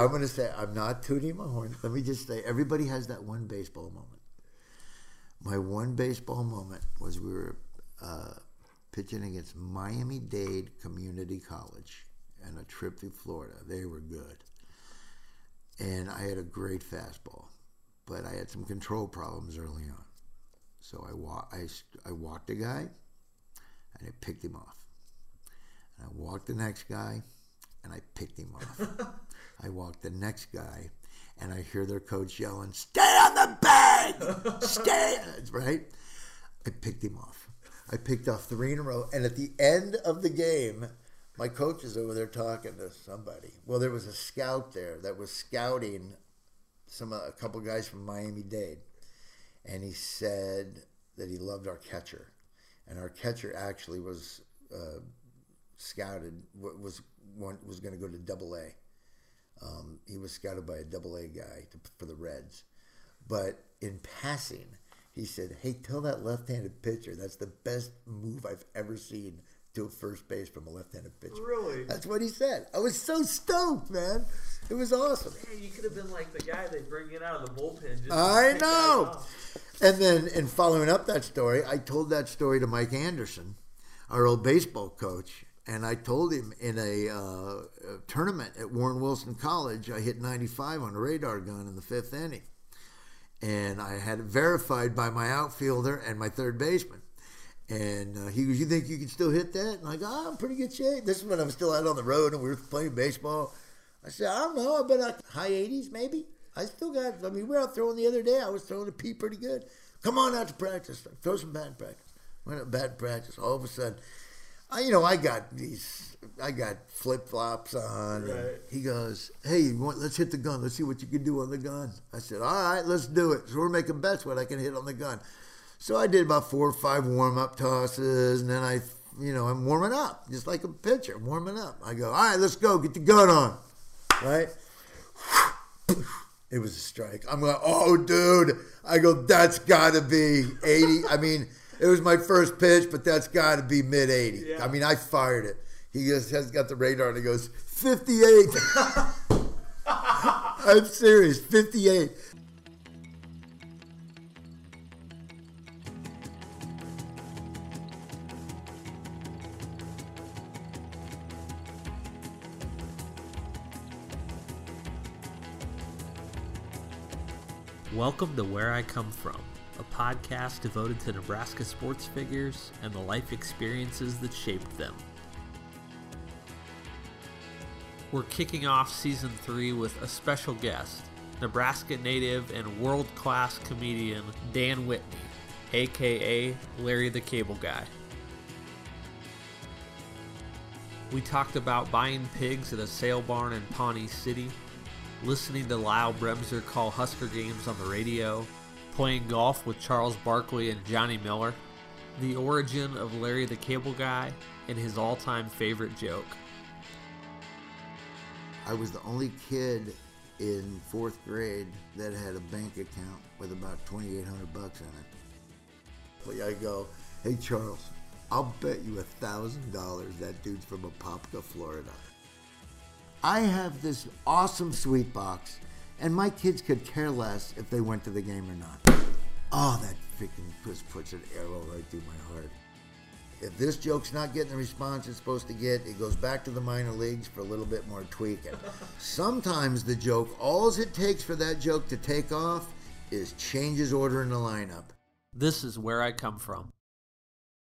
I'm going to say I'm not tooting my horn. Let me just say everybody has that one baseball moment. My one baseball moment was we were uh, pitching against Miami Dade Community College and a trip through Florida. They were good. And I had a great fastball, but I had some control problems early on. So I, wa- I, I walked a guy and I picked him off. And I walked the next guy and I picked him off. I walk the next guy and I hear their coach yelling, Stay on the bag! Stay! right? I picked him off. I picked off three in a row. And at the end of the game, my coach is over there talking to somebody. Well, there was a scout there that was scouting some a couple guys from Miami Dade, and he said that he loved our catcher, and our catcher actually was uh, scouted was one was going to go to Double A. Um, he was scouted by a Double A guy to, for the Reds, but in passing, he said, "Hey, tell that left-handed pitcher that's the best move I've ever seen to a first base from a left-handed pitcher." Really? That's what he said. I was so stoked, man. It was awesome. Man, you could have been like the guy they bring in out of the bullpen. Just I know. And then, in following up that story, I told that story to Mike Anderson, our old baseball coach, and I told him in a, uh, a tournament at Warren Wilson College, I hit 95 on a radar gun in the fifth inning, and I had it verified by my outfielder and my third baseman. And uh, he goes, "You think you can still hit that?" And I go, oh, "I'm pretty good shape." This is when I'm still out on the road and we were playing baseball. I said, "I don't know. I bet like high 80s, maybe." I still got. I mean, we were out throwing the other day. I was throwing a pea pretty good. Come on out to practice. Throw some in practice. Went out in practice. All of a sudden, I, you know, I got these. I got flip flops on. Right. He goes, "Hey, you want, let's hit the gun. Let's see what you can do on the gun." I said, "All right, let's do it." So we're making bets what I can hit on the gun. So I did about four or five warm up tosses, and then I, you know, I'm warming up just like a pitcher, warming up. I go, "All right, let's go. Get the gun on." Right. It was a strike. I'm like, oh, dude. I go, that's got to be 80. I mean, it was my first pitch, but that's got to be mid 80. Yeah. I mean, I fired it. He just has got the radar and he goes, 58. I'm serious, 58. Welcome to Where I Come From, a podcast devoted to Nebraska sports figures and the life experiences that shaped them. We're kicking off season three with a special guest, Nebraska native and world class comedian Dan Whitney, aka Larry the Cable Guy. We talked about buying pigs at a sale barn in Pawnee City, listening to Lyle Bremser call Husker games on the radio, playing golf with Charles Barkley and Johnny Miller, the origin of Larry the Cable Guy, and his all time favorite joke. I was the only kid in fourth grade that had a bank account with about 2,800 bucks in it. I go, hey Charles, I'll bet you a thousand dollars that dude's from Apopka, Florida. I have this awesome suite box, and my kids could care less if they went to the game or not. Oh, that freaking just puts an arrow right through my heart. If this joke's not getting the response it's supposed to get, it goes back to the minor leagues for a little bit more tweaking. Sometimes the joke, all it takes for that joke to take off is changes order in the lineup. This is where I come from.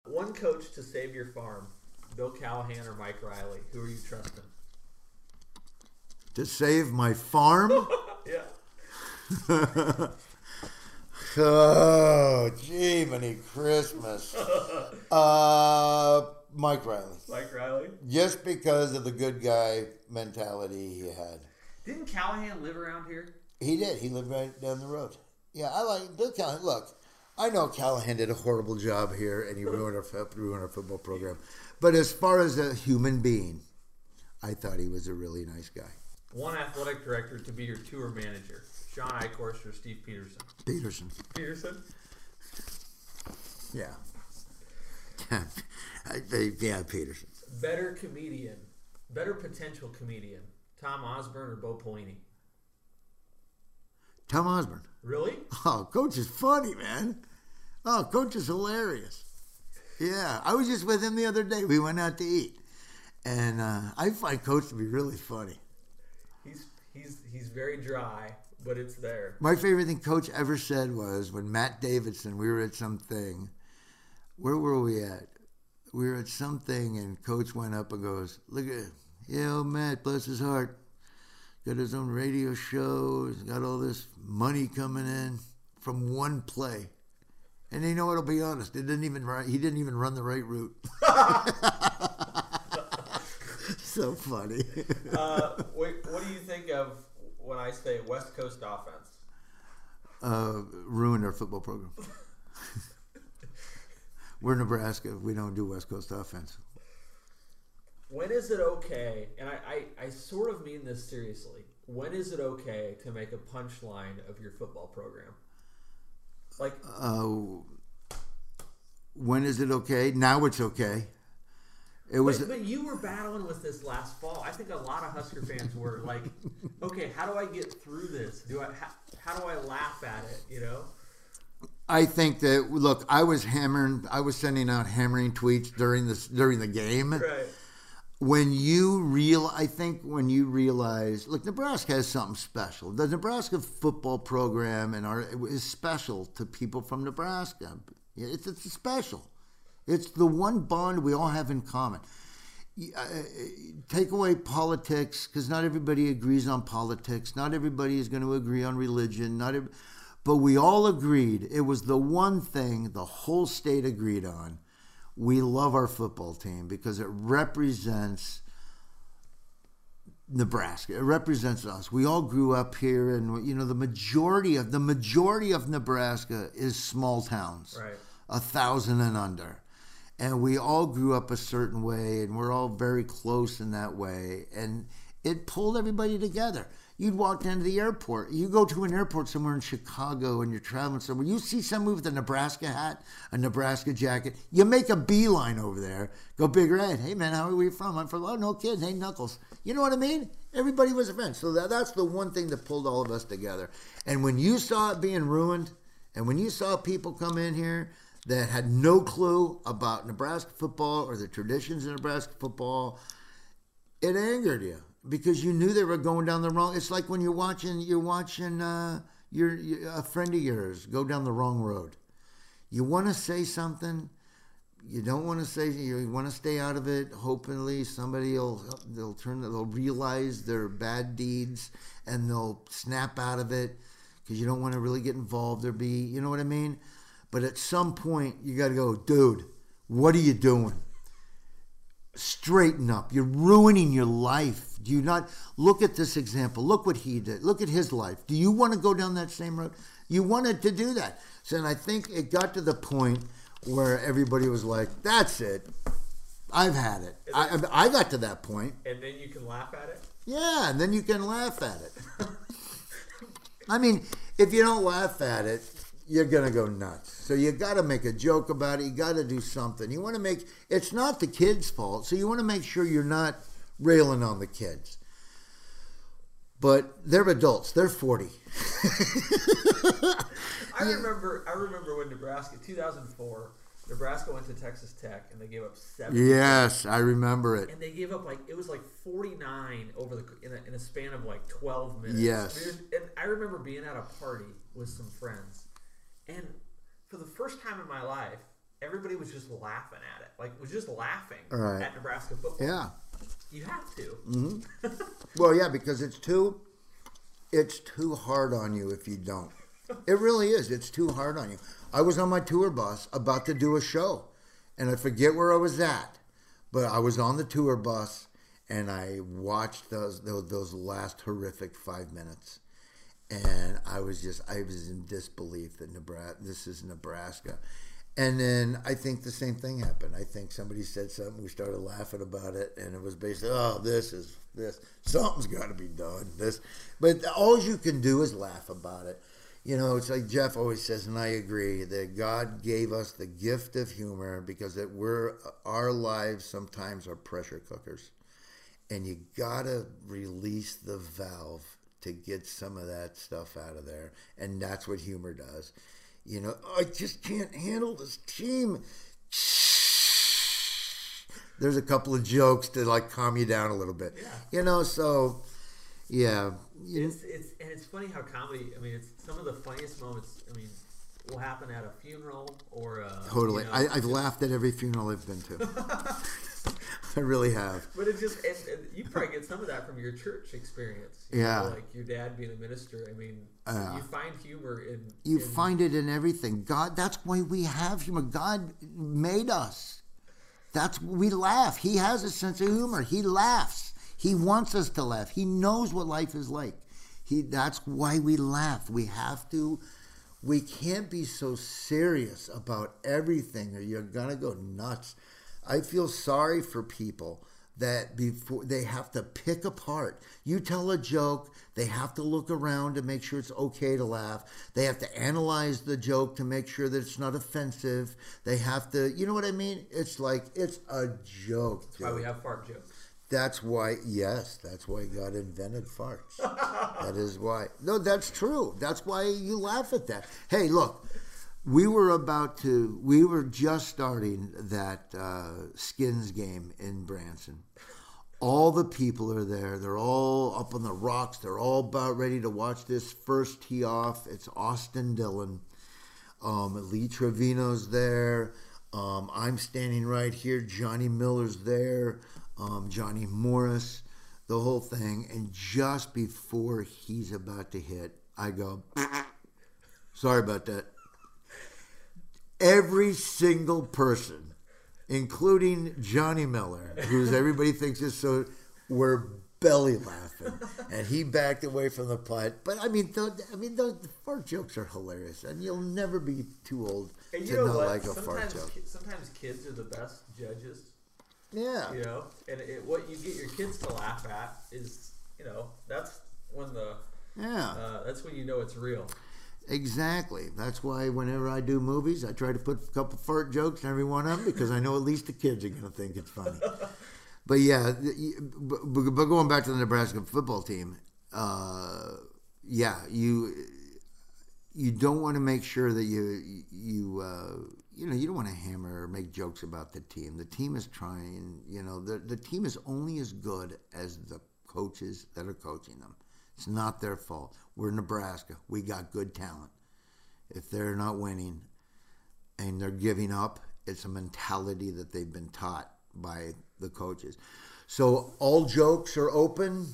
One coach to save your farm, Bill Callahan or Mike Riley. Who are you trusting? To save my farm? Oh, gee, many Christmas. Uh, Mike Riley. Mike Riley. Just because of the good guy mentality he had. Didn't Callahan live around here? He did. He lived right down the road. Yeah, I like Bill Callahan. Look, I know Callahan did a horrible job here, and he ruined our ruined our football program. But as far as a human being, I thought he was a really nice guy. One athletic director to be your tour manager, Shawn Eichorst or Steve Pederson. Pederson. Pederson. Yeah. I- they- yeah, Pederson. Better comedian, better potential comedian Tom Osborne or Bo Pelini? Tom Osborne. Really? Oh, coach is funny, man. Oh, coach is hilarious. Yeah, I was just with him the other day. We went out to eat, and uh, I find coach to be really funny. He's he's he's very dry, but it's there. My favorite thing coach ever said was when Matt Davison, we were at something. Where were we at? We were at something, and coach went up and goes, "Look at, yeah, old Matt, bless his heart, got his own radio show, he's got all this money coming in from one play." And you know what? I'll be honest. It didn't even run, he didn't even run the right route. so funny. Uh, wait, what do you think of I say West Coast offense? uh, ruined our football program. We're Nebraska. We don't do West Coast offense. When is it okay? And I, I, I sort of mean this seriously. When is it okay to make a punchline of your football program? Like, Uh, when is it okay? Now it's okay. It was. but, but you were battling with this last fall. I think a lot of Husker fans were like, okay, how do I get through this? Do I how, how do I laugh at it? You know? I think that look, I was hammering. I was sending out hammering tweets during this during the game. Right. when you real I think when you realize look Nebraska has something special. The Nebraska football program and our is special to people from Nebraska. It's it's special. It's the one bond we all have in common. Uh, Take away politics because not everybody agrees on politics. Not everybody is going to agree on religion. Not ev- but we all agreed it was the one thing the whole state agreed on we love our football team because it represents Nebraska. It represents us. We all grew up here, and you know the majority of the majority of Nebraska is small towns, Right. a thousand and under, and we all grew up a certain way, and we're all very close in that way, and it pulled everybody together. You'd walk down to the airport. You go to an airport somewhere in Chicago and you're traveling somewhere. You see somebody with a Nebraska hat, a Nebraska jacket. You make a beeline over there. Go big red. Hey man, how are we from? I'm from. Oh no kids. Hey Knuckles. You know what I mean? Everybody was a friend. So that, that's the one thing that pulled all of us together. And when you saw it being ruined, and when you saw people come in here that had no clue about Nebraska football or the traditions of Nebraska football, it angered you because you knew they were going down the wrong. It's like when you're watching you're watching uh, your, your a friend of yours go down the wrong road. You want to say something, you don't want to say. You want to stay out of it. Hopefully, somebody will they'll turn they'll realize their bad deeds and they'll snap out of it because you don't want to really get involved or be you know what I mean. But at some point, you got to go, dude. What are you doing? straighten up. You're ruining your life. Do you not look at this example? Look what he did. Look at his life. Do you want to go down that same road? You wanted to do that. So and I think it got to the point where everybody was like, "That's it. I've had it." I, I got to that point. And then you can laugh at it. Yeah, and then you can laugh at it. I mean, if you don't laugh at it, you're gonna go nuts. So you got to make a joke about it. You got to do something. You want to make it's not the kids' fault. So you want to make sure you're not railing on the kids. But they're adults. They're forty. I remember. I remember when Nebraska, 2004, Nebraska went to Texas Tech and they gave up seven. Yes, I remember it. And they gave up like it was like 49 over the in a, in a span of like 12 minutes. Yes. And I remember being at a party with some friends, and for the first time in my life, everybody was just laughing at it. Like was just laughing Right. at Nebraska football. Yeah. You have to. Mm-hmm. Well, yeah, because it's too it's too hard on you if you don't. It really is. It's too hard on you. I was on my tour bus about to do a show, and I forget where I was at, but I was on the tour bus and I watched those those, those last horrific five minutes, and I was just I was in disbelief that Nebraska this is Nebraska. And then I think the same thing happened. I think somebody said something. We started laughing about it, and it was basically, "Oh, this is this. Something's got to be done." This, but all you can do is laugh about it. You know, it's like Jeff always says, and I agree that God gave us the gift of humor because that we're our lives sometimes are pressure cookers, and you gotta release the valve to get some of that stuff out of there, and that's what humor does. You know, I just can't handle this team. There's a couple of jokes to like calm you down a little bit. Yeah. You know, so yeah. It's, it's and it's funny how comedy. I mean, it's some of the funniest moments. I mean, will happen at a funeral or uh, Totally. you know, I, I've laughed at every funeral I've been to. I really have. But it's just, and, and you probably get some of that from your church experience. you Yeah. know, like your dad being a minister. I mean, Yeah. you find humor in. You in, find it in everything. God, that's why we have humor. God made us. That's we laugh. He has a sense of humor. He laughs. He wants us to laugh. He knows what life is like. He that's why we laugh. We have to we can't be so serious about everything or you're going to go nuts. I feel sorry for people that before they have to pick apart. You tell a joke, they have to look around to make sure it's okay to laugh. They have to analyze the joke to make sure that it's not offensive. They have to, you know what I mean? It's like it's a joke. That's why we have fart jokes. That's why, yes, that's why God invented farts. that is why. No, that's true. That's why you laugh at that. Hey, look, we were about to, we were just starting that uh, skins game in Branson. All the people are there. They're all up on the rocks. They're all about ready to watch this first tee off. It's Austin Dillon. Um, Lee Trevino's there. Um, I'm standing right here. Johnny Miller's there. Um, Johnny Morris, the whole thing. And just before he's about to hit, I go, sorry about that. Every single person, including Johnny Miller, who's everybody thinks is so, were belly laughing, and he backed away from the putt. But I mean, th- I mean, those the fart jokes are hilarious, and you'll never be too old And to not what? like a fart joke. ki- sometimes kids are the best judges. Yeah, You know, and it, what you get your kids to laugh at is, you know, that's when the yeah, uh, that's when you know it's real. Exactly. That's why whenever I do movies, I try to put a couple fart jokes in every one of them because I know at least the kids are going to think it's funny. But yeah, but, going back to the Nebraska football team, uh, yeah, you you don't want to make sure that you you uh, you know you don't want to hammer or make jokes about the team. The team is trying. You know, the the team is only as good as the coaches that are coaching them. It's not their fault. We're Nebraska. We got good talent. If they're not winning and they're giving up, it's a mentality that they've been taught by the coaches. So all jokes are open.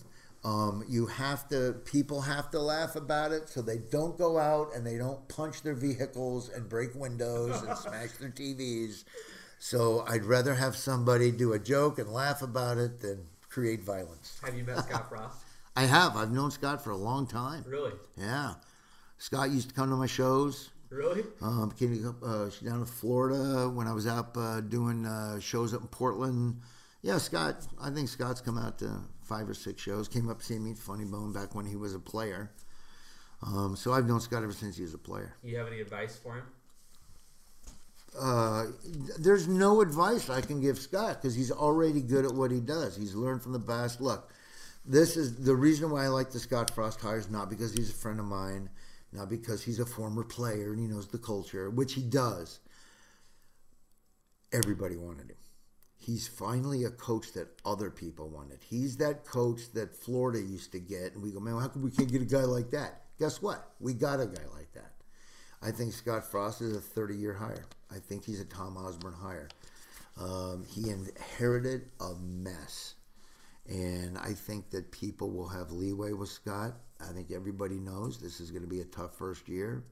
Um, you have to, people have to laugh about it so they don't go out and they don't punch their vehicles and break windows and smash their TVs. So I'd rather have somebody do a joke and laugh about it than create violence. Have you met Scott Frost? I have. I've known Scott for a long time. Really, Yeah. Scott used to come to my shows. really? Um, came to, uh, down in Florida when I was out uh, doing uh, shows up in Portland. Yeah, Scott. I think Scott's come out to five or six shows. Came up to see me at Funny Bone back when he was a player. Um, so I've known Scott ever since he was a player. You have any advice for him? Uh, there's no advice I can give Scott because he's already good at what he does. He's learned from the best. Look, this is the reason why I like the Scott Frost hires, not because he's a friend of mine, not because he's a former player and he knows the culture, which he does. Everybody wanted him. He's finally a coach that other people wanted. He's that coach that Florida used to get, and we go, man, how come we can't get a guy like that? Guess what? We got a guy like that. I think Scott Frost is a 30 year hire. I think he's a Tom Osborne hire. Um, he inherited a mess. And I think that people will have leeway with Scott. I think everybody knows this is going to be a tough first year.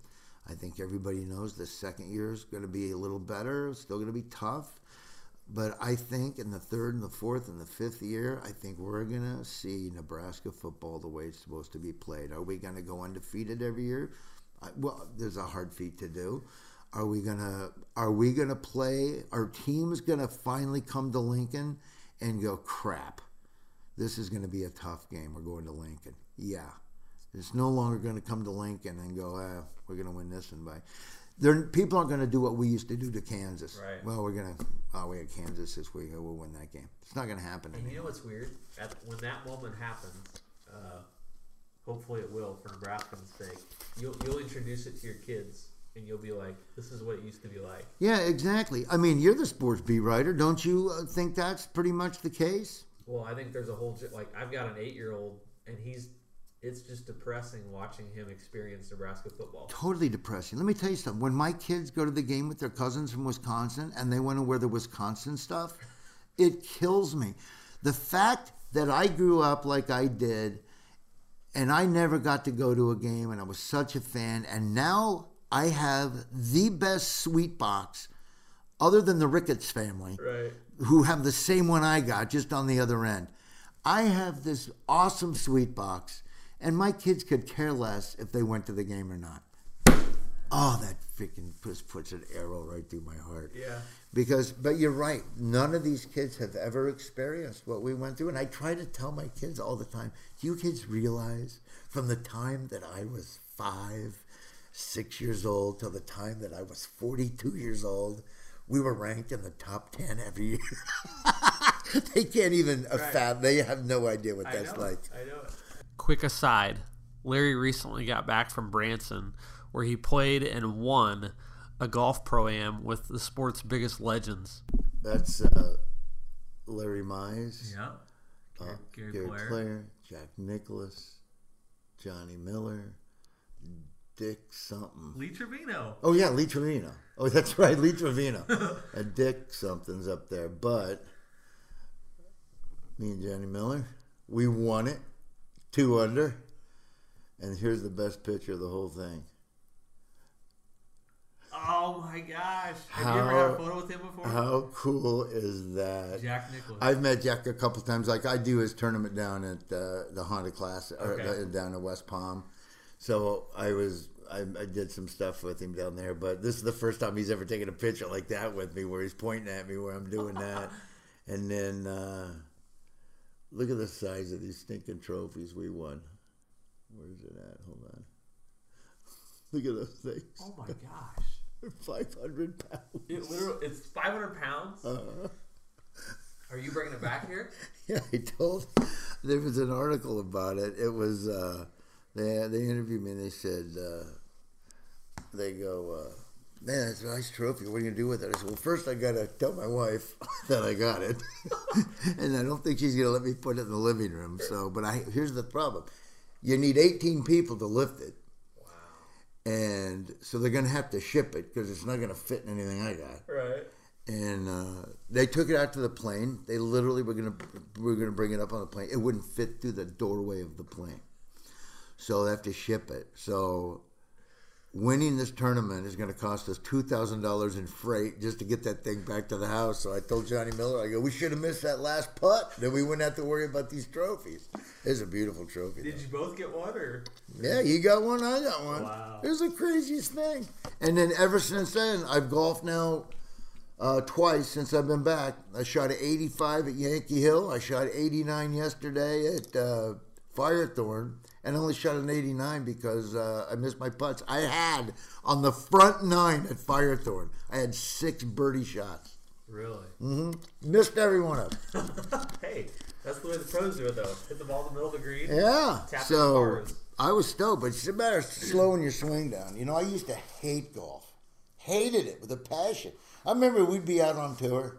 I think everybody knows the second year is going to be a little better, still going to be tough. But I think in the third and the fourth and the fifth year, I think we're going to see Nebraska football the way it's supposed to be played. Are we going to go undefeated every year? I, well, there's a hard feat to do. Are we gonna Are we gonna play? Our team's gonna finally come to Lincoln and go crap. This is gonna be a tough game. We're going to Lincoln. Yeah, it's no longer gonna come to Lincoln and go. Ah, we're gonna win this one by. They're, people aren't going to do what we used to do to Kansas. Right. Well, we're going to. Oh, we had Kansas this week. We'll win that game. It's not going to happen. And you know what's weird? At, when that moment happens, uh, hopefully it will for Nebraska's sake. You'll you'll introduce it to your kids, and you'll be like, "This is what it used to be like." Yeah, exactly. I mean, you're the sports beat writer. Don't you uh, think that's pretty much the case? Well, I think there's a whole like I've got an eight year old, and he's it's just depressing watching him experience Nebraska football. Totally depressing. Let me tell you something. When my kids go to the game with their cousins from Wisconsin and they want to wear the Wisconsin stuff, it kills me. The fact that I grew up like I did and I never got to go to a game and I was such a fan and now I have the best suite box other than the Ricketts family Right. Who have the same one I got, just on the other end. I have this awesome suite box, and my kids could care less if they went to the game or not. Oh, that freaking just puts an arrow right through my heart. Yeah. Because, but you're right. None of these kids have ever experienced what we went through, and I try to tell my kids all the time. Do you kids realize from the time that I was five, six years old till the time that I was 42 years old, we were ranked in the top 10 every year. they can't even Right. fathom. They have no idea what I that's know. like. I know it. Quick aside Larry recently got back from Branson, where he played and won a golf pro am with the sport's biggest legends. That's uh, Larry Mize, Yeah. uh, Gary Gary Player. Player, Jack Nicklaus, Johnny Miller, Dick something. Lee Trevino. Oh yeah, Lee Trevino. Oh, that's right, Lee Trevino. a Dick something's up there, but me and Johnny Miller, we won it, two under, and here's the best picture of the whole thing. Oh my gosh! Have you ever had a How- photo with him before? How cool is that? Jack Nicklaus. I've met Jack a couple times. Like I do his tournament down at uh, the Honda Class or uh, down at West Palm. So I was I, I did some stuff with him down there. But this is the first time he's ever taken a picture like that with me, where he's pointing at me where I'm doing that. and then uh, look at the size of these stinking trophies we won. Where's it at? Hold on. Look at those things. oh my gosh! Five hundred pounds. It literally, it's 500 pounds. Uh-huh. Are you bringing it back here? Yeah, I told. There was an article about it. It was uh, they they interviewed me and they said uh, they go, uh, man, it's a nice trophy. What are you gonna do with it? I said, well, first I gotta tell my wife that I got it, and I don't think she's gonna let me put it in the living room. So, but I here's the problem: you need 18 people to lift it. Wow. and so they're gonna have to ship it because it's not gonna fit in anything I got Right. and uh, they took it out to the plane. They literally were gonna were gonna bring it up on the plane. It wouldn't fit through the doorway of the plane, so they have to ship it. So winning this tournament is going to cost us two thousand dollars in freight just to get that thing back to the house. So I told Johnny Miller, I go, we should have missed that last putt. Then we wouldn't have to worry about these trophies. It's a beautiful trophy. Did though. you both get one or? Yeah, you got one, I got one. Wow. It was the craziest thing. And then ever since then, I've golfed now uh, twice since I've been back. I shot at 85 at Yankee Hill. I shot 89 yesterday at uh, Firethorn. And only shot an 89 because uh, I missed my putts. I had on the front nine at Firethorn, I had six birdie shots. Really? Mm-hmm. Missed every one of them. hey, that's the way the pros do it, though. Hit the ball in the middle of the green. Yeah. Tap so. I was stoked, but it's a matter of slowing your swing down. You know, I used to hate golf, hated it with a passion. I remember we'd be out on tour,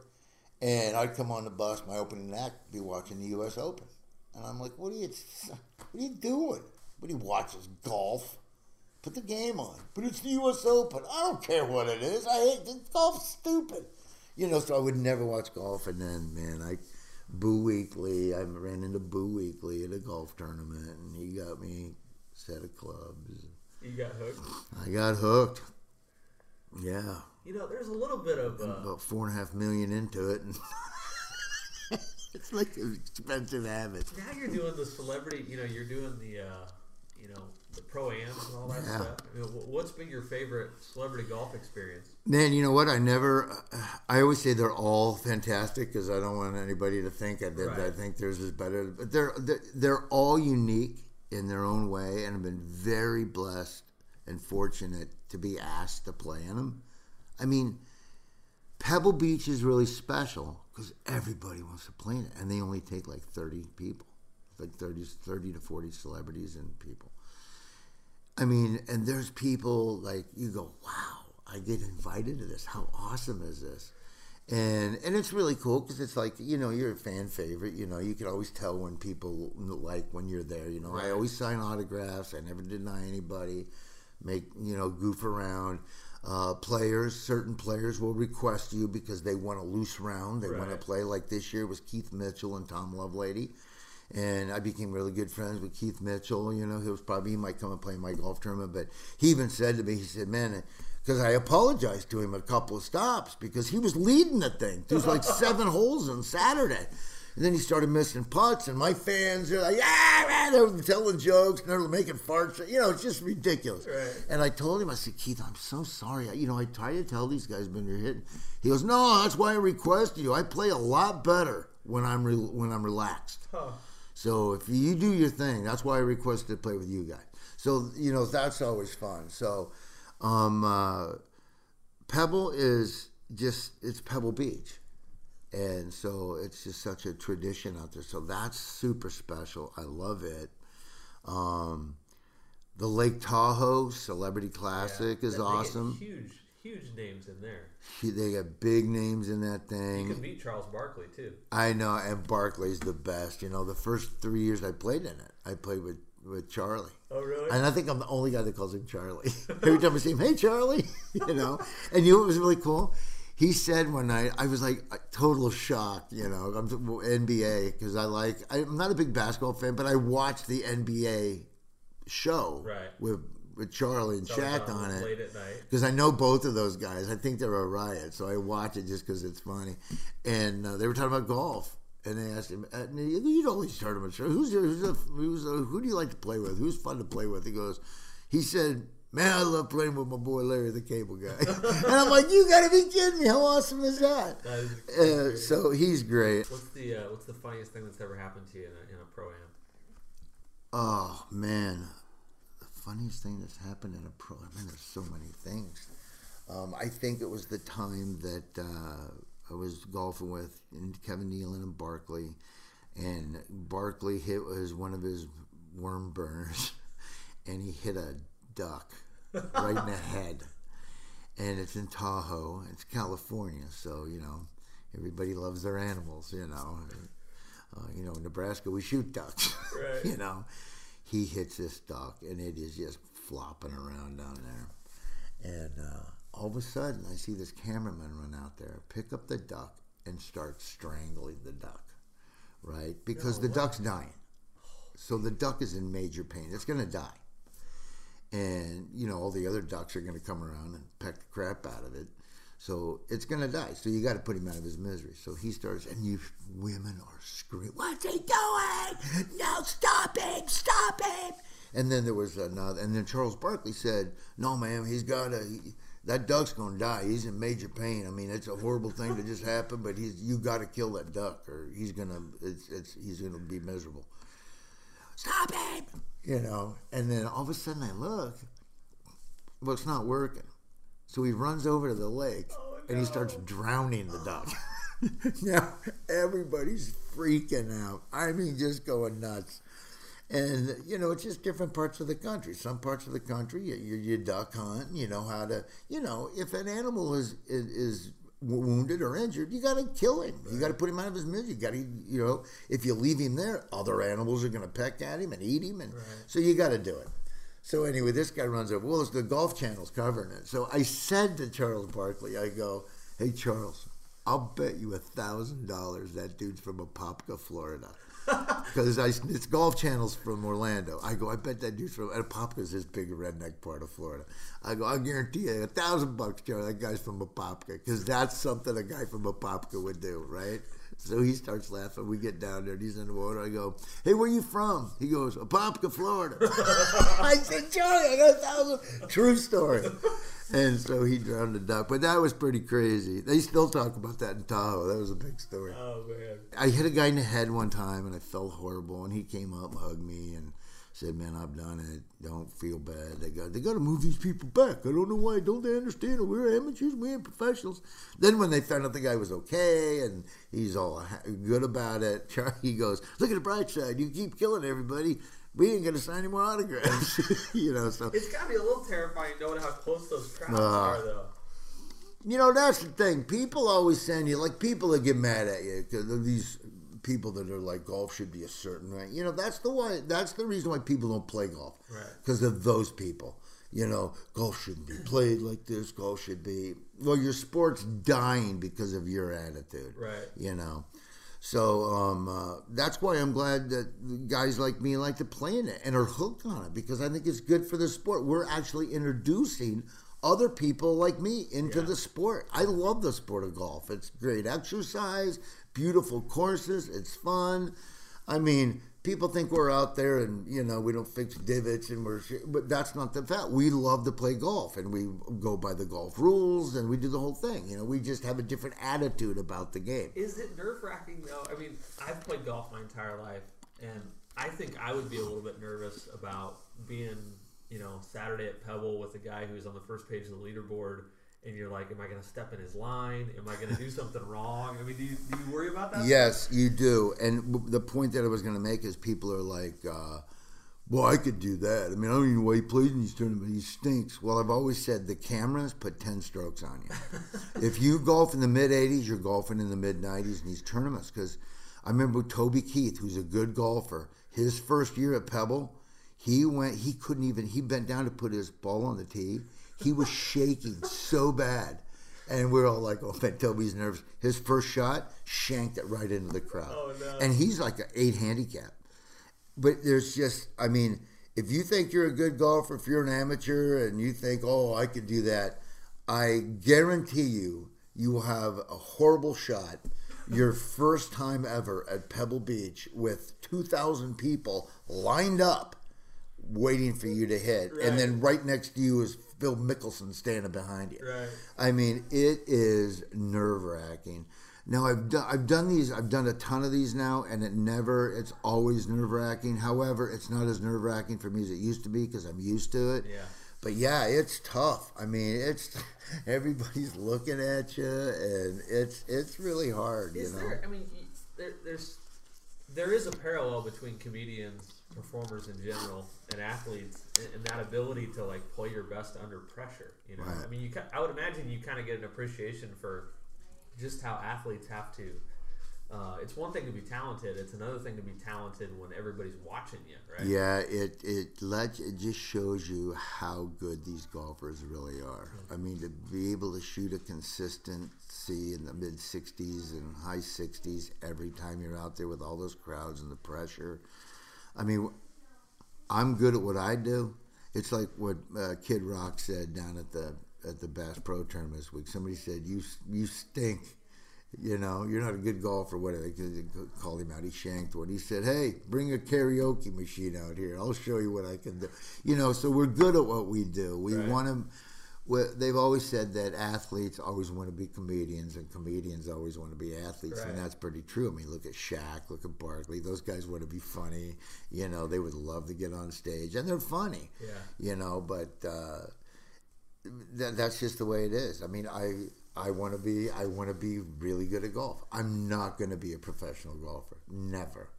and I'd come on the bus. My opening act be watching the U.S. Open, and I'm like, "What are you? What are you doing? What do you watch? Is golf? Put the game on. But it's the U.S. Open. I don't care what it is. I hate it. golf's stupid. You know, so I would never watch golf. And then, man, I Boo Weekley. I ran into Boo Weekley at a golf tournament, and he got me a set of clubs. You got hooked. I got hooked. Yeah, You know, there's a little bit of. Uh, about four and a half million into it, and it's like an expensive habit. now you're doing the celebrity. You know, you're doing the. Uh, you know, the pro ams and all that Yeah. stuff. I mean, what's been your favorite celebrity golf experience? Man, you know what? I never. I always say they're all fantastic because I don't want anybody to think I, that I think theirs is better. But they're, they're they're all unique in their own way, and I've been very blessed and fortunate to be asked to play in them. I mean, Pebble Beach is really special because everybody wants to play in it, and they only take like 30 people, like 30, 30 to 40 celebrities and people. I mean, and there's people like you go, wow, I get invited to this. How awesome is this? And and it's really cool because it's like you know you're a fan favorite. You know you can always tell when people like when you're there. You know I always sign autographs. I never deny anybody. Make you know goof around. Uh, players, certain players will request you because they want a loose round. They want to play. Like this year was Keith Mitchell and Tom Lovelady and I became really good friends with Keith Mitchell. You know, he was probably he might come and play in my golf tournament, but he even said to me, he said, "Man." Because I apologized to him a couple of stops because he was leading the thing. There was like seven holes on Saturday. And then he started missing putts, and my fans are like, yeah, man, they were telling jokes, and they were making farts. You know, it's just ridiculous. Right. And I told him, I said, Keith, I'm so sorry. I- You know, I try to tell these guys when you're hitting. He goes, No, that's why I requested you. I play a lot better when I'm re- when I'm relaxed. Huh. So if you do your thing, that's why I requested to play with you guys. So you know that's always fun. So um, uh, Pebble is just it's Pebble Beach, and so it's just such a tradition out there. So that's super special. I love it. Um, the Lake Tahoe Celebrity Classic is They get awesome. Huge, huge names in there. They got big names in that thing. You can meet Charles Barkley too. I know, and Barkley's the best. You know, the first three years I played in it, I played with with Charlie. Oh, really? And I think I'm the only guy that calls him Charlie. Every time I see him, hey Charlie, you know. And you know what was really cool? He said one night, I was like total shocked, you know. I'm NBA because I like. I'm not a big basketball fan, but I watched the NBA show Right. with with Charlie and Shaq on it at because I know both of those guys. I think they're a riot, so I watch it just because it's funny. And uh, they were talking about golf, and they asked him, uh, "You know these tournaments? Who's your, who's, a, who's a, who do you like to play with? Who's fun to play with?" He goes, "He said." Man, I love playing with my boy Larry the Cable Guy. and I'm like, you gotta be kidding me. How awesome is that? That is Uh, so he's great. What's the uh, what's the funniest thing that's ever happened to you in a, in a pro am? Oh man, the funniest thing that's happened in a pro. I mean, there's so many things. Um, I think it was the time that uh, I was golfing with Kevin Nealon and Barkley, and Barkley hit was one of his worm burners, and he hit a duck right in the head. And it's in Tahoe. It's California, so you know everybody loves their animals. You know, uh, you know, in Nebraska we shoot ducks. Right. you know, he hits this duck and it is just flopping around down there. And uh, all of a sudden, I see this cameraman run out there, pick up the duck, and start strangling the duck, right? Because the duck's dying. So the duck is in major pain. It's going to die. And, you know, all the other ducks are going to come around and peck the crap out of it. So it's going to die. So you got to put him out of his misery. So he starts, and you women are screaming, What's he doing? No, stop him! Stop him! And then there was another, and then Charles Barkley said, No, ma'am, he's got a. He, that duck's gonna die. He's in major pain. I mean, it's a horrible thing to just happen, but he's you got to kill that duck, or he's gonna it's, it's he's gonna be miserable. Stop him! You know. And then all of a sudden, I look. Well, it's not working. So he runs over to the lake oh, and he starts drowning the duck. now everybody's freaking out. I mean, just going nuts. And you know, it's just different parts of the country. Some parts of the country, you, you, you duck hunt. You know how to. You know, if an animal is is, is wounded or injured, you got to kill him. You got to put him out of his misery. You got to, you know, if you leave him there, other animals are going to peck at him and eat him, and so you got to do it. So anyway, this guy runs over. Well, it's the Golf Channel's covering it. So I said to Charles Barkley, I go, "Hey Charles, I'll bet you a thousand dollars that dude's from Apopka, Florida." Because it's Golf Channel's from Orlando. I go, I bet that dude's from and Apopka's this big redneck part of Florida. I go, I guarantee you a thousand bucks, Charlie. That guy's from Apopka because that's something a guy from Apopka would do, right? So he starts laughing. We get down there and he's in the water. I go, Hey, where you from? He goes, Apopka, Florida. I said, Charlie, I got a thousand. True story. And so he drowned the duck. But that was pretty crazy. They still talk about that in Tahoe. That was a big story. Oh man. I hit a guy in the head one time and I felt horrible. And he came up and hugged me and Said, man, I've done it. Don't feel bad. They got they got to move these people back. I don't know why. Don't they understand? We're amateurs. We ain't professionals. Then when they found out the guy was okay and he's all good about it, he goes, look at the bright side. You keep killing everybody. We ain't gonna sign any more autographs. you know, so It's got to be a little terrifying knowing how close those crowds Uh, are, though. You know, that's the thing. People always send you, like, people that get mad at you. 'cause of These people that are like, golf should be a certain way. You know, that's the why. That's the reason why people don't play golf. Right. Because of those people. You know, golf shouldn't be played like this. Golf should be. Well, your sport's dying because of your attitude. Right. You know. So um, uh, that's why I'm glad that guys like me like to play in it and are hooked on it because I think it's good for the sport. We're actually introducing other people like me into Yeah. the sport. I love the sport of golf. It's great exercise, beautiful courses, it's fun. I mean, people think we're out there and you know we don't fix divots and we're, but that's not the fact. We love to play golf and we go by the golf rules and we do the whole thing. You know, we just have a different attitude about the game. Is it nerve wracking though? I mean, I've played golf my entire life, and I think I would be a little bit nervous about being, you know, Saturday at Pebble with a guy who's on the first page of the leaderboard, and you're like, "Am I going to step in his line? Am I going to do something wrong?" I mean, do you, do you worry about that? Yes, you do. And w- the point that I was going to make is people are like, uh, well, I could do that. I mean, I don't even know why he plays in these tournaments. He stinks. Well, I've always said the cameras put 10 strokes on you. if you golf in the mid 80s, you're golfing in the mid 90s in these tournaments. Because I remember Toby Keith, who's a good golfer, his first year at Pebble, he went, he couldn't even, he bent down to put his ball on the tee. He was shaking so bad. And we're all like, oh, man, Toby's nervous. His first shot shanked it right into the crowd. Oh, no. And he's like an eight handicap. But there's just, I mean, if you think you're a good golfer, if you're an amateur and you think, oh, I could do that, I guarantee you, you will have a horrible shot your first time ever at Pebble Beach with 2,000 people lined up waiting for you to hit. And then right next to you is Phil Mickelson standing behind you. Right. I mean, it is nerve wracking. Now I've done I've done these I've done a ton of these now, and it never it's always nerve wracking. However, it's not as nerve wracking for me as it used to be because I'm used to it. Yeah. But yeah, it's tough. I mean, it's everybody's looking at you, and it's it's really hard. Is you know. there? I mean, there, there's there is a parallel between comedians, performers in general, and athletes, and, that ability to like play your best under pressure. You know, Right. I mean, you. I would imagine you kind of get an appreciation for just how athletes have to. Uh, it's one thing to be talented; it's another thing to be talented when everybody's watching you, right? Yeah, it it lets it just shows you how good these golfers really are. I mean, to be able to shoot a consistency in the mid 60s and high 60s every time you're out there with all those crowds and the pressure. I mean, I'm good at what I do. It's like what uh, Kid Rock said down at the at the Bass Pro Tournament this week. Somebody said, "You you stink." You know, you're not a good golfer. Whatever they called him out. He shanked one. He said, "Hey, bring a karaoke machine out here. I'll show you what I can do." You know, so we're good at what we do. We Right. want to. Well, they've always said that athletes always want to be comedians, and comedians always want to be athletes, Right. and that's pretty true. I mean, look at Shaq, look at Barkley; those guys want to be funny. You know, they would love to get on stage, and they're funny. Yeah. You know, but uh, that, that's just the way it is. I mean, I I want to be I want to be really good at golf. I'm not going to be a professional golfer, never.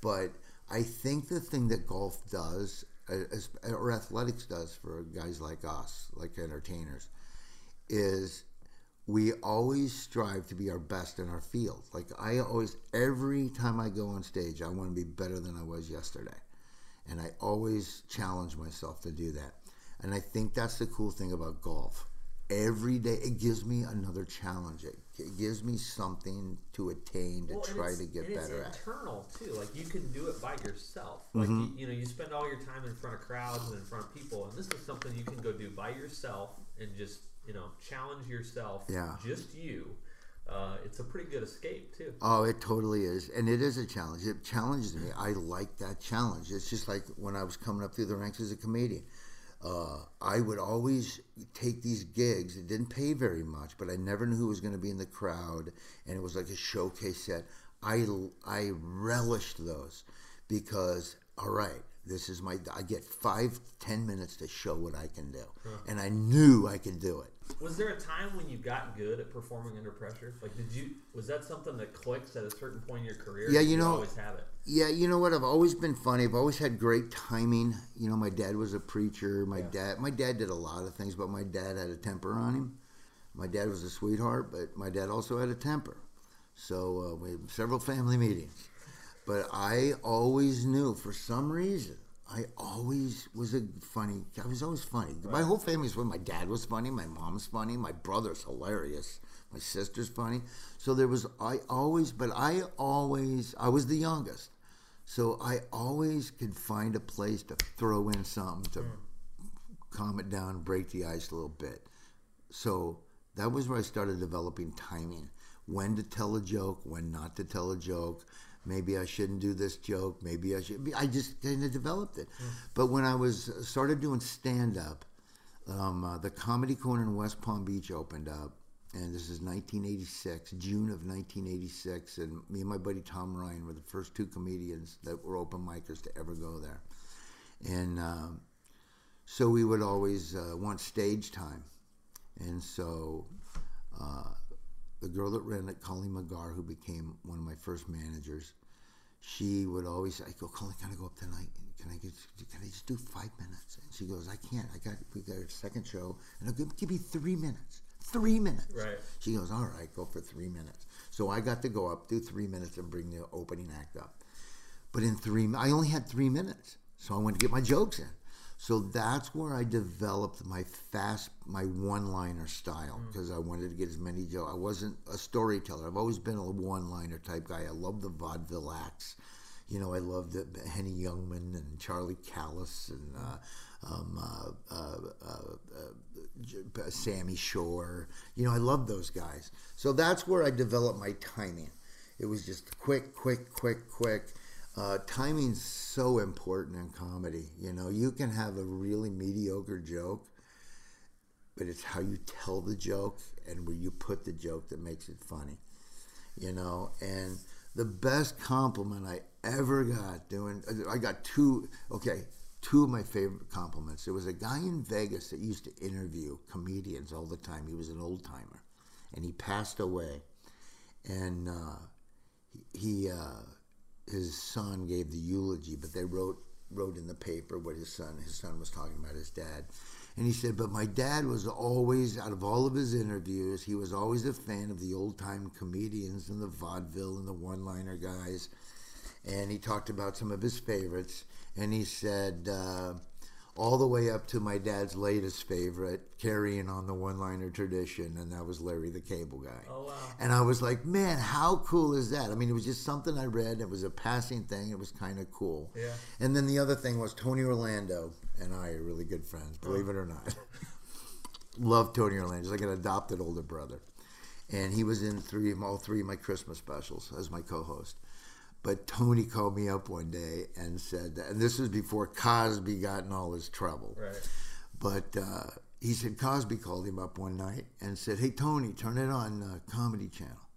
But I think the thing that golf does, as- or athletics does for guys like us, like entertainers, is we always strive to be our best in our field. Like I always, every time I go on stage, I want to be better than I was yesterday, and I always challenge myself to do that. And I think that's the cool thing about golf. Every day, it gives me another challenge. It, it gives me something to attain to Well, try to get better it's at. internal too. Like you can do it by yourself. Like Mm-hmm. you, you know, you spend all your time in front of crowds and in front of people, and this is something you can go do by yourself and just you know challenge yourself. Yeah. just you. Uh, it's a pretty good escape too. Oh, it totally is. And it is a challenge. It challenges me. I like that challenge. It's just like when I was coming up through the ranks as a comedian. Uh, I would always take these gigs. It didn't pay very much, but I never knew who was going to be in the crowd. And it was like a showcase set. I, I relished those because, all right, This is my. I get five, ten minutes to show what I can do, and I knew I could do it. Was there a time when you got good at performing under pressure? Like, did you? Was that something that clicks at a certain point in your career? Yeah, you know- always have it. Yeah, you know what? I've always been funny. I've always had great timing. You know, my dad was a preacher. My Yeah. dad, my dad did a lot of things, but my dad had a temper on him. My dad was a sweetheart, but my dad also had a temper. So uh, we had several family meetings. But I always knew, for some reason, I always was a funny. I was always funny. My whole family's funny. My dad was funny. My mom's funny. My brother's hilarious. My sister's funny. So there was. I always, but I always. I was the youngest, so I always could find a place to throw in something to mm. calm it down, break the ice a little bit. So that was where I started developing timing. When to tell a joke, when not to tell a joke. Maybe I shouldn't do this joke. Maybe I should. I just kind of developed it. But when I was started doing stand up, um, uh, the Comedy Corner in West Palm Beach opened up, and this is 1986, June of 1986, and me and my buddy Tom Ryan were the first two comedians that were open micers to ever go there, and um, so we would always uh, want stage time, and so uh, the girl that ran it, Colleen McGar, who became one of my first managers, she would always I go, Colleen, can I go up tonight? Can I get, can I just do five minutes? And she goes, I can't. I got we got a second show, and I'll give, give me three minutes. Three minutes. Right. She goes, all right, go for three minutes. So I got to go up, do three minutes, and bring the opening act up. But in three, I only had three minutes, so I went to get my jokes in. So that's where I developed my fast, my one-liner style because I wanted to get as many jokes. I wasn't a storyteller. I've always been a one-liner type guy. I love the vaudeville acts. You know, I loved it, Henny Youngman and Charlie Callas and uh, um, uh, uh, uh, uh, uh, Sammy Shore. You know, I love those guys. So that's where I developed my timing. It was just quick, quick, quick, quick. Uh, timing's so important in comedy. You know, you can have a really mediocre joke, but it's how you tell the joke and where you put the joke that makes it funny. You know, and the best compliment I ever got doing, I got two, okay, two of my favorite compliments. There was a guy in Vegas that used to interview comedians all the time. He was an old timer, and he passed away. And uh, he, uh, his son gave the eulogy, but they wrote wrote in the paper what his son his son was talking about his dad. And he said, but my dad was always, out of all of his interviews, he was always a fan of the old time comedians and the vaudeville and the one liner guys. And he talked about some of his favorites. And he said, uh, all the way up to my dad's latest favorite, carrying on the one liner tradition, and that was Larry the Cable Guy. Oh wow. And I was like, man, how cool is that? I mean, it was just something I read. It was a passing thing. It was kind of cool. Yeah. And then the other thing was Tony Orlando and I are really good friends, oh. believe it or not. Love Tony Orlando. He's like an adopted older brother. And he was in three of all three of my Christmas specials as my co-host. But Tony called me up one day and said, and this was before Cosby got in all his trouble. Right. But uh, he said Cosby called him up one night and said, "Hey Tony, turn it on uh, Comedy Channel."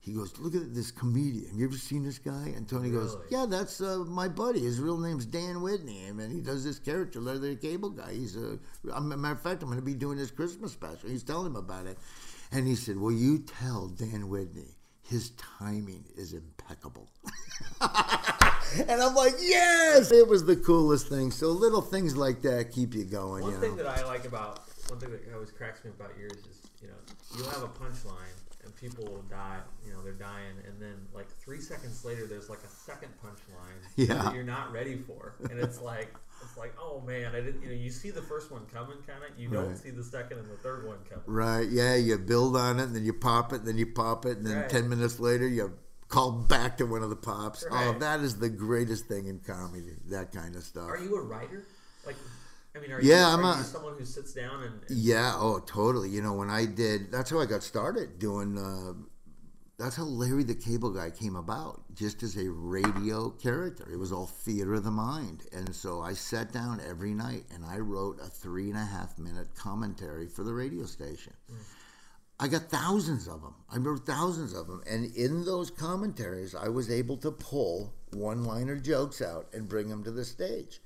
He goes, "Look at this comedian. Have you ever seen this guy?" And Tony goes, "Yeah, that's uh, my buddy. His real name's Dan Whitney, and he does this character, Larry the Cable Guy. He's a, a matter of fact, I'm going to be doing his Christmas special." He's telling him about it, and he said, "Well, you tell Dan Whitney." His timing is impeccable. and I'm like, yes! It was the coolest thing. So little things like that keep you going, One you thing know. that I like about one thing that always cracks me about yours is you know you'll have a punchline and people will die you know they're dying and then like three seconds later there's like a second punchline Yeah. that you're not ready for and it's like it's like oh man I didn't you know you see the first one coming kind of you don't Right. see the second and the third one coming Right, yeah, you build on it, and then you pop it, and then you pop it, and then Right. 10 minutes later, you call back to one of the pops. Oh, that is the greatest thing in comedy, that kind of stuff. are you a writer like I mean are Yeah, you, I'm are a- someone who sits down and, and Yeah, oh, totally. You know, when I did, that's how I got started doing. Uh, that's how Larry the Cable Guy came about, just as a radio character. It was all theater of the mind, and so I sat down every night and I wrote a three and a half minute commentary for the radio station. Hmm. I got thousands of them. I wrote thousands of them, and in those commentaries, I was able to pull one-liner jokes out and bring them to the stage,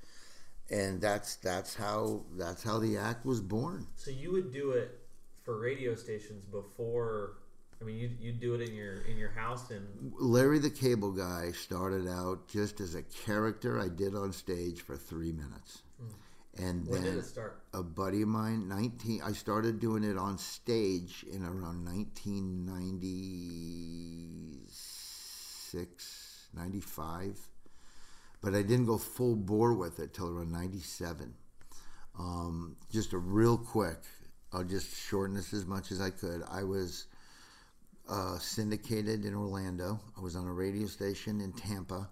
and that's that's how that's how the act was born. So you would do it for radio stations before. I mean, you you do it in your in your house and Larry the Cable Guy started out just as a character I did on stage for three minutes, and when then did it start? a buddy of mine 19 i started doing it on stage in around 1996 95 but i didn't go full bore with it till around 97 um, just a real quick i'll just shorten this as much as i could. I was uh, syndicated in orlando i was on a radio station in tampa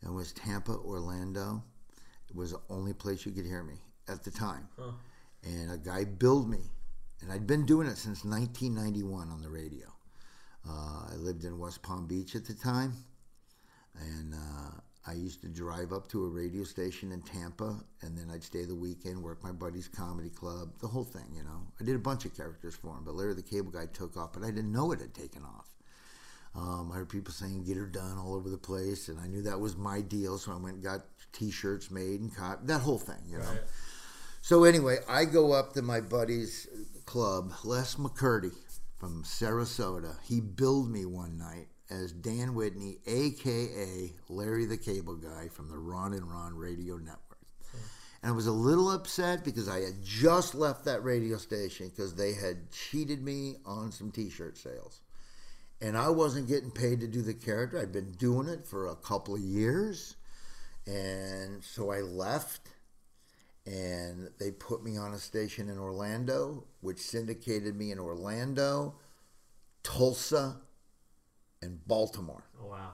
and it was tampa orlando it was the only place you could hear me at the time Huh. and a guy billed me, and I'd been doing it since 1991 on the radio. Uh, I lived in West Palm Beach at the time, and uh, I used to drive up to a radio station in Tampa, and then I'd stay the weekend, work my buddy's comedy club, the whole thing, you know. I did a bunch of characters for him, but Larry the Cable Guy took off, but I didn't know it had taken off. Um, I heard people saying "get her done" all over the place, and I knew that was my deal, so I went and got T-shirts made and caught that whole thing, you know. Right. So anyway, I go up to my buddy's club, Les McCurdy from Sarasota. He billed me one night as Dan Whitney, aka Larry the Cable Guy from the Ron and Ron Radio Network. Hmm. And I was a little upset because I had just left that radio station because they had cheated me on some t-shirt sales. And I wasn't getting paid to do the character. I'd been doing it for a couple of years. And so I left and they put me on a station in Orlando, which syndicated me in Orlando, Tulsa, and Baltimore. Oh wow.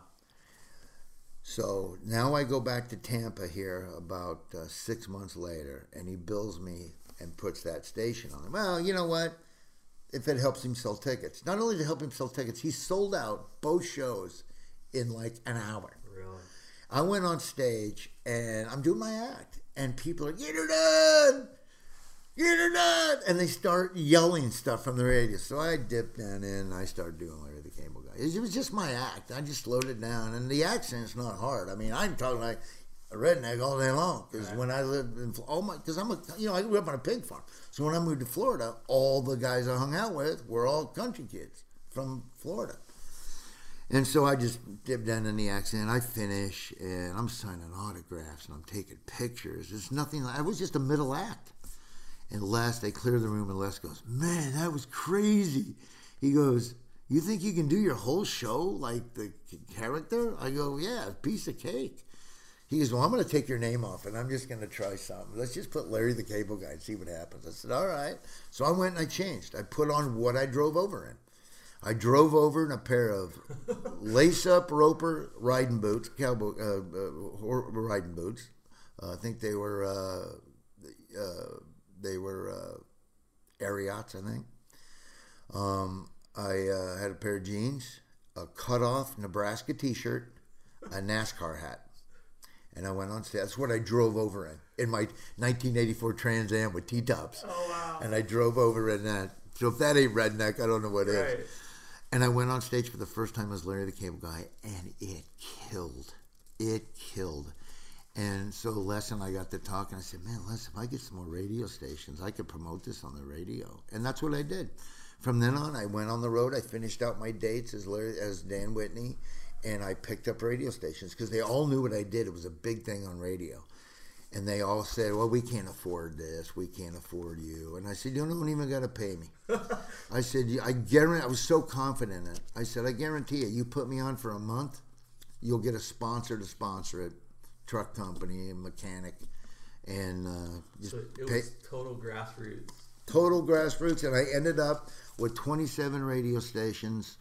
So now I go back to Tampa here about uh, six months later, and he bills me and puts that station on. Well, you know what? If it helps him sell tickets, not only to help him sell tickets, he sold out both shows in like an hour. Really? I went on stage and I'm doing my act, and people are get her done, get her done, and they start yelling stuff from the radio. So I dip down in, and I start doing Larry the Cable Guy. It was just my act. I just slowed it down, and the accent's not hard. I mean, I'm talking like a redneck all day long because when I lived in Fl- oh my, because I'm a you know I grew up on a pig farm. So when I moved to Florida, all the guys I hung out with were all country kids from Florida. And so I just dipped down in the accent. I finish, and I'm signing autographs, and I'm taking pictures. It's nothing. I was just a middle act. And Les, they clear the room, and Les goes, "Man, that was crazy." He goes, "You think you can do your whole show like the character?" I go, "Yeah, piece of cake." He goes, Well, I'm going to take your name off and I'm just going to try something. Let's just put Larry the Cable Guy and see what happens. I said, All right. So I went and I changed. I put on what I drove over in. I drove over in a pair of lace up roper riding boots, cowboy uh, uh, riding boots. Uh, I think they were uh, uh, they were uh, Ariats, I think. Um, I uh, had a pair of jeans, a cut off Nebraska T-shirt, a NASCAR hat and I went on stage. That's what I drove over in in my 1984 Trans Am with T tops. Oh wow. And I drove over in that. So if that ain't redneck, I don't know what is. Right. And I went on stage for the first time as Larry the Cable Guy, and it killed. It killed. And so Les and I got to talk, and I said, "Man, Les, if I get some more radio stations, I could promote this on the radio." And that's what I did. From then on, I went on the road. I finished out my dates as Larry, as Dan Whitney, and I picked up radio stations because they all knew what I did. It was a big thing on radio. And they all said, "Well, we can't afford this. We can't afford you." And I said, "You don't even got to pay me." I said, "I guarantee." I was so confident in it. I said, "I guarantee you. You put me on for a month, you'll get a sponsor to sponsor it, truck company and mechanic, and uh, just So it pay was total grassroots. total grassroots." And I ended up with 27 radio stations.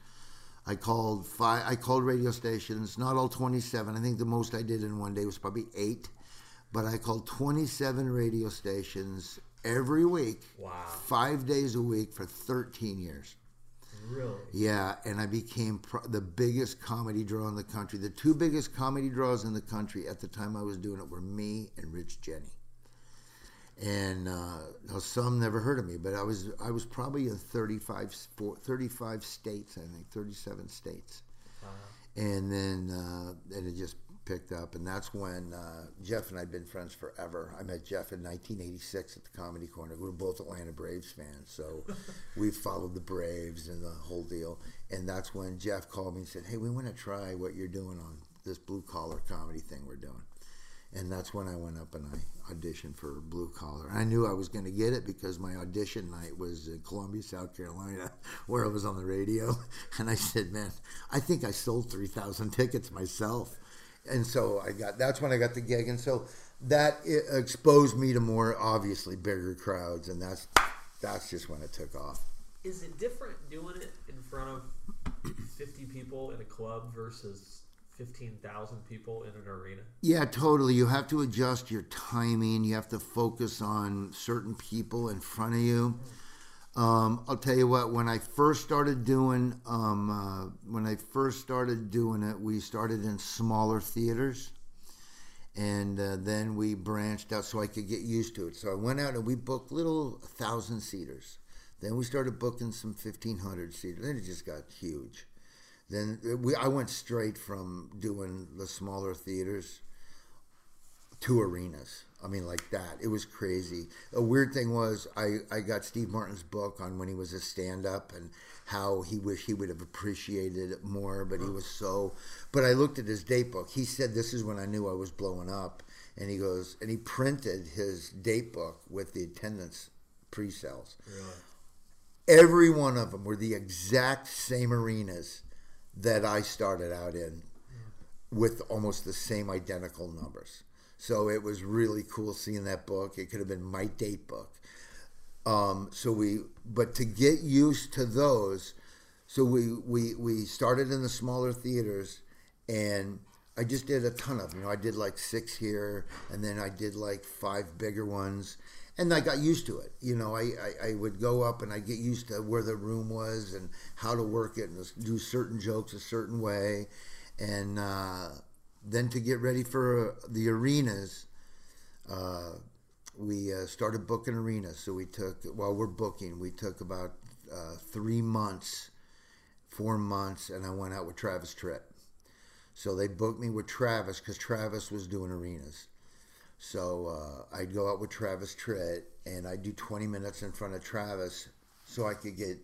I called five. I called radio stations. Not all 27. I think the most I did in one day was probably eight. But I called 27 radio stations every week, Wow. five days a week for 13 years. Really? Yeah, and I became pro- the biggest comedy draw in the country. The two biggest comedy draws in the country at the time I was doing it were me and Rich Jeni. And uh, some never heard of me, but I was I was probably in 35, 35 states, I think, 37 states. And then uh, and it just picked up, and that's when uh, Jeff and I'd been friends forever. I met Jeff in 1986 at the Comedy Corner. We were both Atlanta Braves fans, so we followed the Braves and the whole deal. And that's when Jeff called me and said, "Hey, we want to try what you're doing on this blue collar comedy thing we're doing." And that's when I went up and I auditioned for Blue Collar. I knew I was going to get it because my audition night was in Columbia, South Carolina, where I was on the radio. And I said, "Man, I think I sold three thousand tickets myself." And so I got. That's when I got the gig, and so that i- exposed me to more obviously bigger crowds, and that's that's just when it took off. Is it different doing it in front of 50 people in a club versus 15,000 people in an arena? Yeah, totally. You have to adjust your timing. You have to focus on certain people in front of you. Um, I'll tell you what. When I first started doing, um, uh, when I first started doing it, we started in smaller theaters, and uh, then we branched out so I could get used to it. So I went out and we booked little thousand seaters. Then we started booking some fifteen hundred seaters. Then it just got huge. Then we, I went straight from doing the smaller theaters to arenas. I mean, like that. It was crazy. A weird thing was I, I got Steve Martin's book on when he was a stand up and how he wished he would have appreciated it more, but he was so. But I looked at his date book. He said, This is when I knew I was blowing up. And he goes, and he printed his date book with the attendance pre sales. Really? Every one of them were the exact same arenas that I started out in with almost the same identical numbers. So it was really cool seeing that book. It could have been my date book. Um, so we, but to get used to those, so we we we started in the smaller theaters, and I just did a ton of. You know, I did like six here, and then I did like five bigger ones, and I got used to it. You know, I I, I would go up and I get used to where the room was and how to work it and do certain jokes a certain way, and. Uh, then to get ready for the arenas, uh, we uh, started booking arenas. So we took while we're booking, we took about uh, three months, four months, and I went out with Travis Tritt. So they booked me with Travis because Travis was doing arenas. So uh, I'd go out with Travis Tritt and I'd do 20 minutes in front of Travis so I could get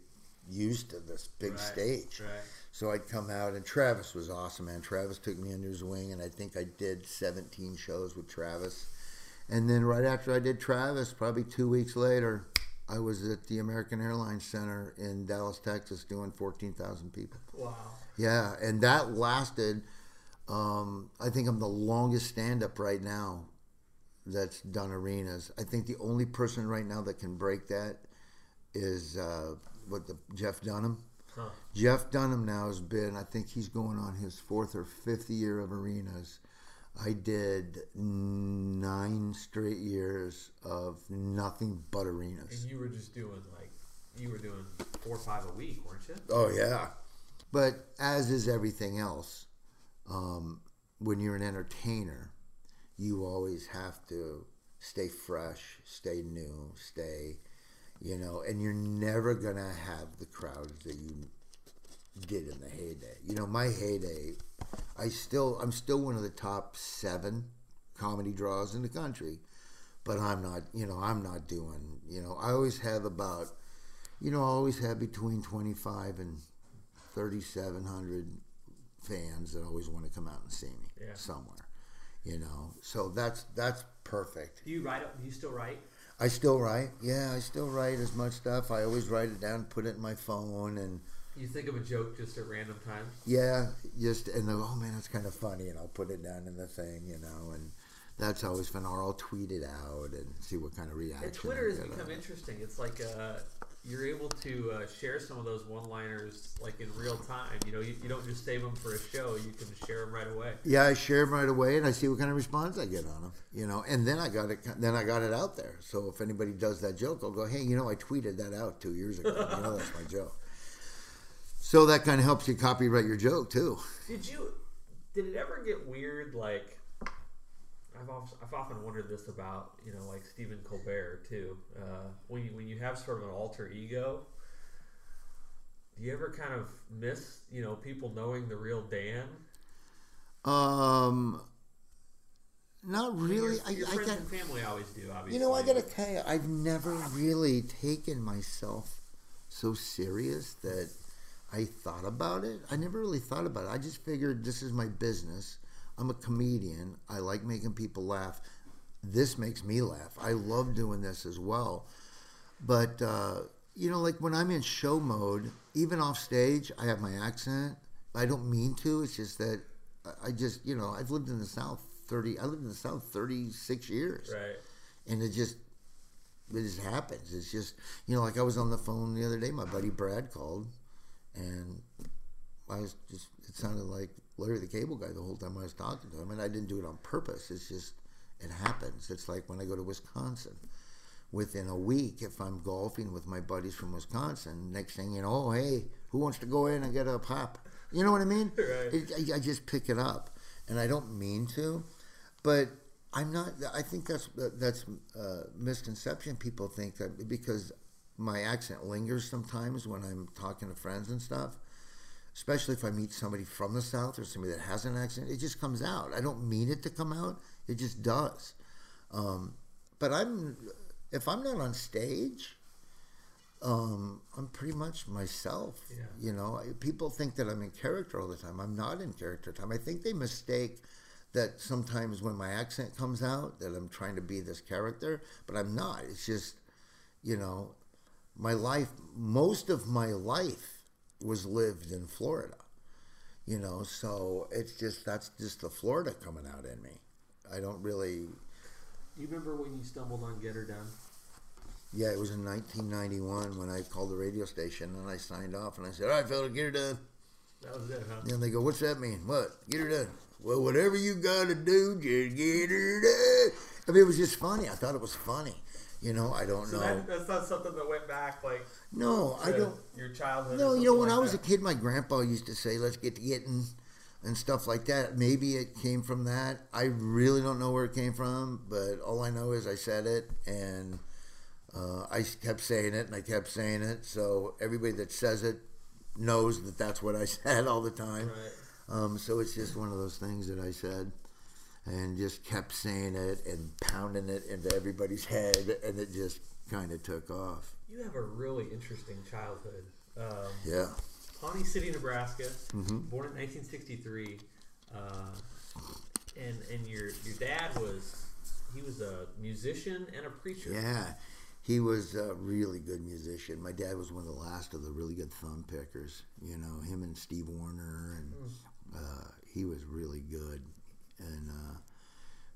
used to this big stage. Right. So I'd come out, and Travis was awesome, man. Travis took me under his wing, and I think I did 17 shows with Travis. And then right after I did Travis, probably two weeks later, I was at the American Airlines Center in Dallas, Texas, doing 14,000 people. Wow. Yeah, and that lasted. Um, I think I'm the longest stand-up right now that's done arenas. I think the only person right now that can break that is uh, what the Jeff Dunham. Huh. Jeff Dunham now has been, I think he's going on his fourth or fifth year of arenas. I did nine straight years of nothing but arenas. And you were just doing like, you were doing four or five a week, weren't you? Oh yeah, but as is everything else, um, when you're an entertainer, you always have to stay fresh, stay new, stay, you know, and you're never gonna have the crowds that you did in the heyday. You know, my heyday, I still, I'm still one of the top seven comedy draws in the country, but I'm not, you know, I'm not doing, you know, I always have about, you know, I always have between 25 and 3,700 fans that always want to come out and see me Yeah. somewhere, you know. So that's that's perfect. Do you write? Do you still write? I still write. Yeah, I still write as much stuff. I always write it down, put it in my phone, and You think of a joke just at random times? yeah, just and oh man, that's kind of funny, and I'll put it down in the thing, you know, and that's always fun. Or I'll tweet it out and see what kind of reaction. And Twitter has become interesting. It's like uh, you're able to uh, share some of those one-liners like in real time. You know, you, you don't just save them for a show; you can share them right away. Yeah, I share them right away, and I see what kind of response I get on them. You know, and then I got it. Then I got it out there. So if anybody does that joke, I'll go, "Hey, you know, I tweeted that out two years ago. you know, that's my joke." So that kind of helps you copyright your joke too. Did you? Did it ever get weird? Like, I've often, I've often wondered this about you know like Stephen Colbert too. Uh, when you when you have sort of an alter ego, do you ever kind of miss you know people knowing the real Dan? Um, not I mean, really. Your, I, your I friends got, and family always do. Obviously, you know, I gotta tell you, I've never really taken myself so serious that I thought about it. I never really thought about it. I just figured this is my business. I'm a comedian. I like making people laugh. This makes me laugh. I love doing this as well. But uh, you know, like when I'm in show mode, even off stage, I have my accent. I don't mean to. It's just that I- just, you know, I've lived in the South thirty. I lived in the South thirty six years, right. and it just it just happens. It's just you know, like I was on the phone the other day. My buddy Brad called, and I was just. It sounded like Larry the Cable Guy the whole time I was talking to him, and I didn't do it on purpose. It's just it happens. It's like when I go to Wisconsin. Within a week, if I'm golfing with my buddies from Wisconsin, next thing you know, hey, who wants to go in and get a pop? You know what I mean? Right. It, I, I just pick it up, and I don't mean to, but I'm not. I think that's that's uh, misconception. People think that because my accent lingers sometimes when I'm talking to friends and stuff, especially if I meet somebody from the South or somebody that has an accent, it just comes out. I don't mean it to come out; it just does. Um, but I'm if I'm not on stage, um, I'm pretty much myself. Yeah. You know, I- people think that I'm in character all the time. I'm not in character time. I think they mistake that sometimes when my accent comes out that I'm trying to be this character, but I'm not. It's just, you know, my life. Most of my life was lived in Florida. You know, so it's just that's just the Florida coming out in me. I don't really. You remember when you stumbled on Get Her Done? Yeah, it was in 1991 when I called the radio station and I signed off and I said, "All right, fella, get her done." That was it, huh? And they go, "What's that mean? What? Get her done?" Well, whatever you gotta do, just get her done. I mean, it was just funny. I thought it was funny. You know, I don't So know. that, that's not something that went back like no, I don't. your childhood. No, you know, when like I was that? a kid, my grandpa used to say, "Let's get to getting," and stuff like that. Maybe it came from that. I really don't know where it came from, but all I know is I said it, and uh, I kept saying it, and I kept saying it. So everybody that says it knows that that's what I said all the time. Right. Um, so it's just one of those things that I said, and just kept saying it and pounding it into everybody's head, and it just kind of took off. You have a really interesting childhood. Um, Yeah. Pawnee City, Nebraska, Mhm. born in 1963, uh, and and your your dad was he was a musician and a preacher. Yeah, he was a really good musician. My dad was one of the last of the really good thumb pickers. You know, him and Steve Wariner, and uh, he was really good. And uh,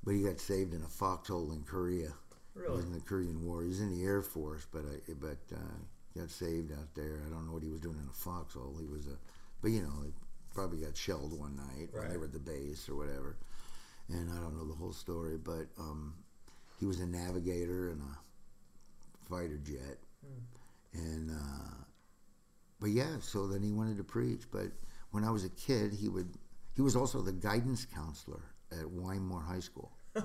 but he got saved in a foxhole in Korea. He Really? was in the Korean War. He was in the Air Force, but I, but uh, got saved out there. I don't know what he was doing in a foxhole. He was a, but you know, he probably got shelled one night when they were at the base or whatever. And I don't know the whole story, but um, he was a navigator in a fighter jet, and uh, but yeah. So then he wanted to preach. But when I was a kid, he would. He was also the guidance counselor at Wymore High School.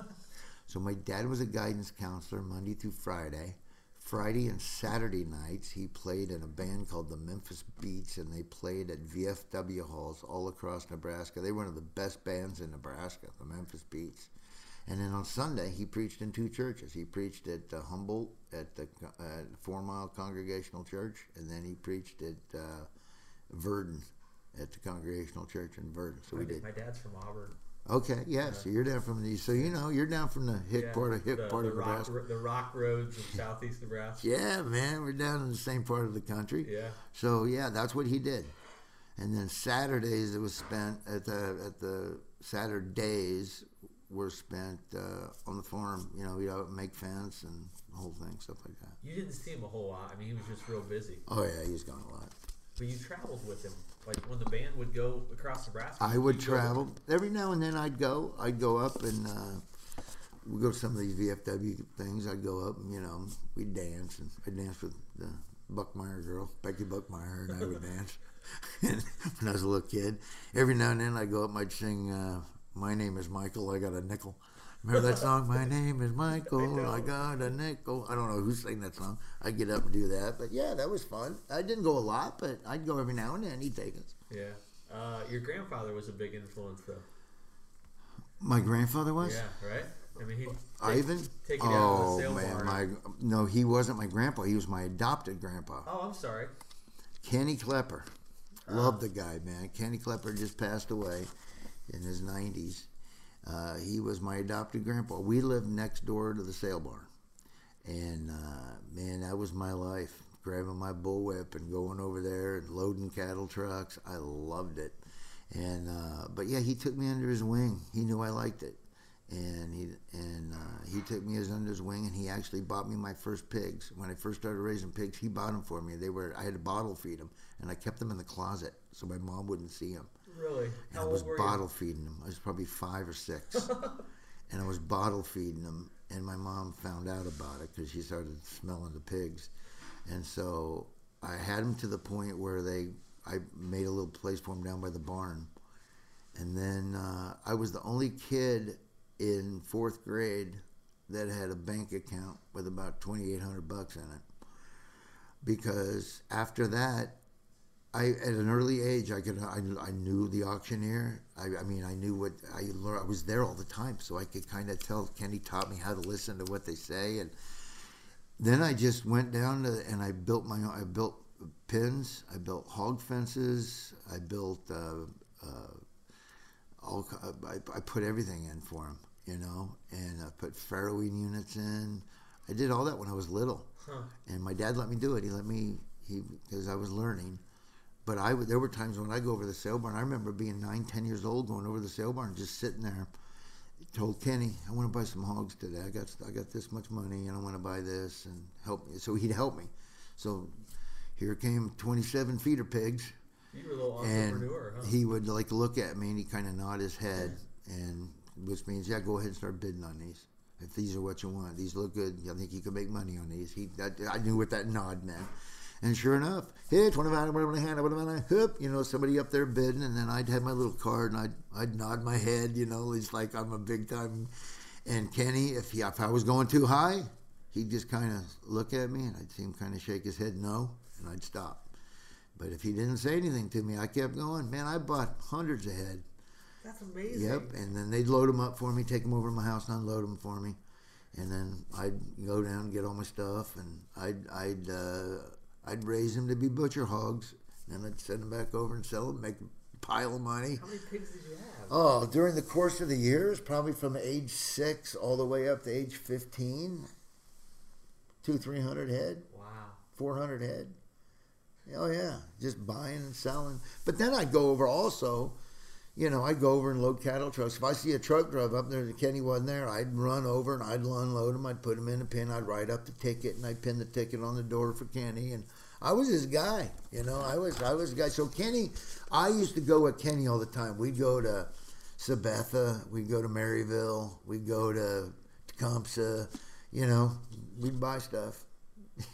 so my dad was a guidance counselor Monday through Friday. Friday and Saturday nights, he played in a band called the Memphis Beats, and they played at VFW halls all across Nebraska. They were one of the best bands in Nebraska, the Memphis Beats. And then on Sunday, he preached in two churches. He preached at uh, Humboldt at the uh, Four Mile Congregational Church, and then he preached at uh, Verdon at the Congregational Church in Verdon. So we did. my dad's from Auburn. Okay, yeah. So you're down from the so you know you're down from the hick Yeah, part of hick the, part the of rock, Nebraska. the rock roads of southeast Nebraska. Yeah, man, we're down in the same part of the country. Yeah. So yeah, that's what he did. And then Saturdays it was spent at the at the Saturdays were spent uh, on the farm. You know, we would make fence and the whole thing, stuff like that. You didn't see him a whole lot. I mean, he was just real busy. Oh yeah, he's gone a lot. But you traveled with him. Like when the band would go across Nebraska. I would travel every now and then. I'd go. I'd go up and uh, we go to some of these VFW things. I'd go up and you know we'd dance and I'd dance with the Buckmeyer girl, Becky Buckmeyer, and I would dance. and when I was a little kid, every now and then I'd go up and I'd sing. Uh, My name is Michael. I got a nickel. Remember that song? My name is Michael. I, got a nickel. I don't know who sang that song. I get up and do that, but yeah, that was fun. I didn't go a lot, but I'd go every now and then. He'd take us. Yeah. Uh, your grandfather was a big influence, though. My grandfather was. Yeah, right. I mean, he Ivan. take you down to the oh sale man, bar. my no, he wasn't my grandpa. He was my adopted grandpa. Oh, I'm sorry. Kenny Klepper. loved the guy, man. Kenny Klepper just passed away in his 90s. Uh, he was my adopted grandpa. We lived next door to the sale barn. And uh, man, that was my life. Grabbing my bullwhip and going over there and loading cattle trucks. I loved it. And uh, but yeah, he took me under his wing. He knew I liked it, and he and uh, he took me as under his wing. And he actually bought me my first pigs when I first started raising pigs. He bought them for me. They were I had to bottle feed them, and I kept them in the closet so my mom wouldn't see them. Really? And How I was bottle feeding them. I was probably five or six, and I was bottle feeding them. And my mom found out about it because she started smelling the pigs, and so I had them to the point where they. I made a little place for them down by the barn, and then uh, I was the only kid in fourth grade that had a bank account with about twenty eight hundred bucks in it. Because after that, I at an early age I could I, I knew the auctioneer. I, I mean I knew what I learned. I was there all the time, so I could kind of tell. Kenny taught me how to listen to what they say, and then I just went down to and I built my own. I built pins. I built hog fences. I built. Uh, uh, all I, I put everything in for him, you know, and I put farrowing units in. I did all that when I was little, Huh. and my dad let me do it. He let me he because I was learning. But I there were times when I go over the sale barn. I remember being nine, ten years old, going over the sale barn, just sitting there. Told Kenny, I want to buy some hogs today. I got I got this much money, and I want to buy this and help me. So he'd help me. So here came 27 feeder pigs You were a little and entrepreneur, huh? he would like look at me and he kind of nod his head and which means yeah go ahead and start bidding on these if these are what you want these look good i think you can make money on these he that, i knew what that nod meant and sure enough hey 25 whatever in hand whatever hoop you know somebody up there bidding and then i'd have my little card and i'd i'd nod my head you know it's like i'm a big time and kenny if he if i was going too high he'd just kind of look at me and i'd see him kind of shake his head no and i'd stop but if he didn't say anything to me, I kept going. Man, I bought hundreds of head. That's amazing. Yep. And then they'd load them up for me, take them over to my house and unload them for me. And then I'd go down and get all my stuff, and I'd I'd uh, I'd raise them to be butcher hogs. And then I'd send them back over and sell them, make a pile of money. How many pigs did you have? Oh, during the course of the years, probably from age six all the way up to age 15, two, 300 head. Wow. 400 head. Oh yeah, just buying and selling. But then I'd go over also, you know, I'd go over and load cattle trucks. If I see a truck drive up there that Kenny wasn't there, I'd run over and I'd unload them. I'd put them in a pin. I'd write up the ticket and I'd pin the ticket on the door for Kenny. And I was his guy, you know. I was I was the guy. So Kenny, I used to go with Kenny all the time. We'd go to Sabetha. We'd go to Maryville. We'd go to Tecumseh. You know, we'd buy stuff.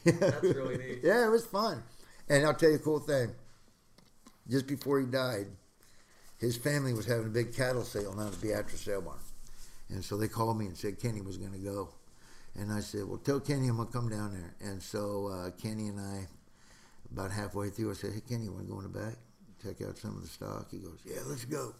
That's really neat. Yeah, it was fun. And I'll tell you a cool thing. Just before he died, his family was having a big cattle sale down at Beatrice Sale Barn. And so they called me and said Kenny was going to go. And I said, well, tell Kenny I'm going to come down there. And so uh, Kenny and I, about halfway through, I said, hey, Kenny, you want to go in the back? Check out some of the stock? He goes, yeah, let's go.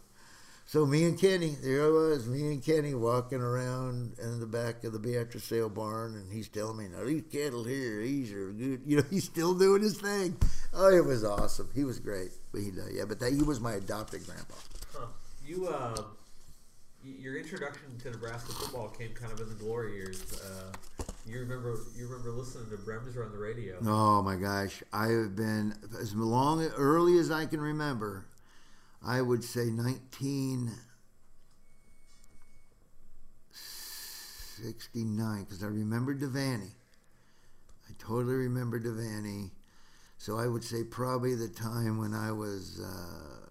So me and Kenny, there I was, me and Kenny walking around in the back of the Beatrice sale barn, and he's telling me, "Now these cattle here, these are good." You know, he's still doing his thing. Oh, it was awesome. He was great. But he, uh, yeah, but that he was my adopted grandpa. Huh. You, uh, your introduction to Nebraska football came kind of in the glory years. Uh, you remember, you remember listening to Bremser on the radio. Oh my gosh, I have been as long early as I can remember. I would say 1969 because I remember Devaney. I totally remember Devaney. So I would say probably the time when I was, uh,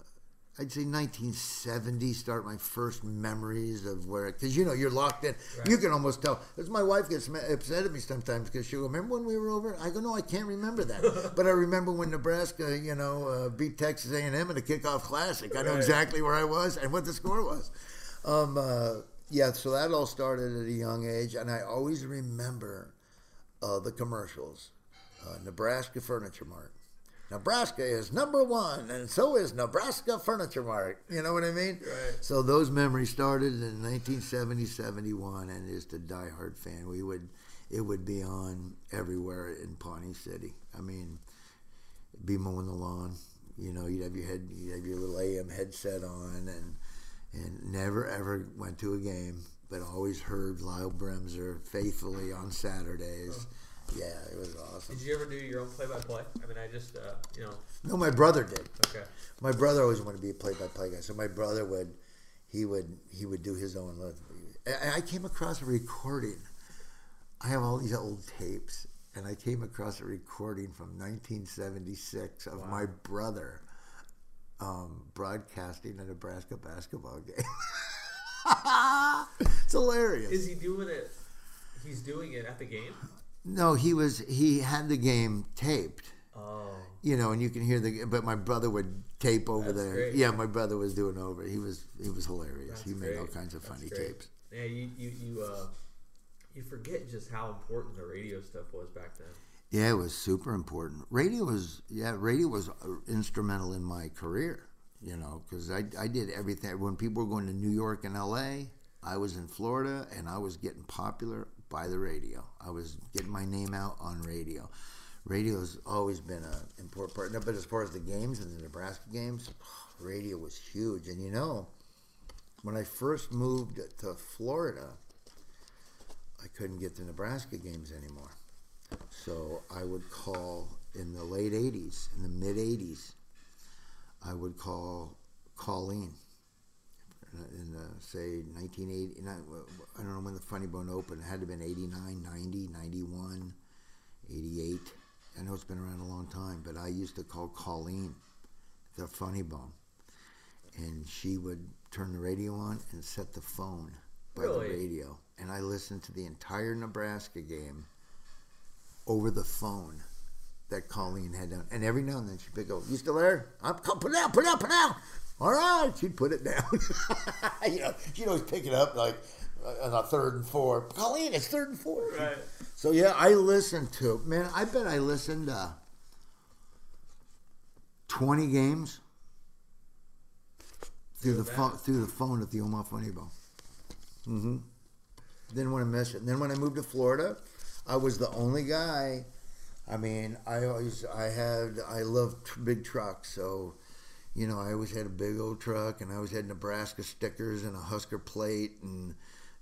I'd say 1970, start my first memories of where, because you know, you're locked in. You can almost tell. Because my wife gets upset at me sometimes because she'll go, Remember when we were over? I go, No, I can't remember that. but I remember when Nebraska, you know, uh, beat Texas A&M in the kickoff classic. I know Right. exactly where I was and what the score was. Um, uh, yeah, so that all started at a young age, and I always remember uh, the commercials. Uh, Nebraska Furniture Mart. Nebraska is number one, and so is Nebraska Furniture Mart. You know what I mean? Right. So those memories started in 1970, 71, and just a diehard fan. We would, it would be on everywhere in Pawnee City. I mean, be mowing the lawn. You know, you'd have your head, you'd have your little AM headset on, and and never ever went to a game, but always heard Lyle Bremser faithfully on Saturdays. Yeah, it was awesome. Did you ever do your own play-by-play? I mean, I just, uh, you know, No, my brother did. okay. My brother always wanted to be a play-by-play guy, so my brother would, he would, he would do his own. I I came across a recording. I have all these old tapes, and I came across a recording from 1976 of my brother um, broadcasting a Nebraska basketball game. it's hilarious. Is he doing it? He's doing it at the game. No, he was. He had the game taped. Oh, you know, and you can hear the. But my brother would tape over That's there. great. Yeah, my brother was doing over. He was he was hilarious. that's he made all kinds of funny great. tapes. Yeah, you you you uh, you forget just how important the radio stuff was back then. Yeah, it was super important. Radio was yeah, radio was uh, instrumental in my career. You know, because I I did everything. When people were going to New York and L.A., I was in Florida, and I was getting popular by the radio. I was getting my name out on radio. Radio's always been an important part. No, But as far as the games and the Nebraska games, radio was huge. And you know, when I first moved to Florida, I couldn't get the Nebraska games anymore. So I would call in the late 80s, in the mid 80s, I would call Colleen Uh, in the, say 1980 I don't know when the Funny Bone opened it had to have been 89 90 91 88 I know it's been around a long time but I used to call Colleen the Funny Bone and she would turn the radio on and set the phone by Really? the radio and I listened to the entire Nebraska game over the phone that Colleen had done. And every now and then she'd pick up, You still there? I'm come, put it down, put it down, put it down. All right. She'd put it down. you know, she'd always pick it up like uh, on a third and four. Colleen, it's third and four. Right. So yeah, I listened to man, I bet I listened to twenty games through the phone through the phone at the Omaha Funny Bone. Mm-hmm. Didn't want to miss it. And then when I moved to Florida, I was the only guy. I mean, I always I had I loved big trucks, so you know I always had a big old truck, and I always had Nebraska stickers and a Husker plate, and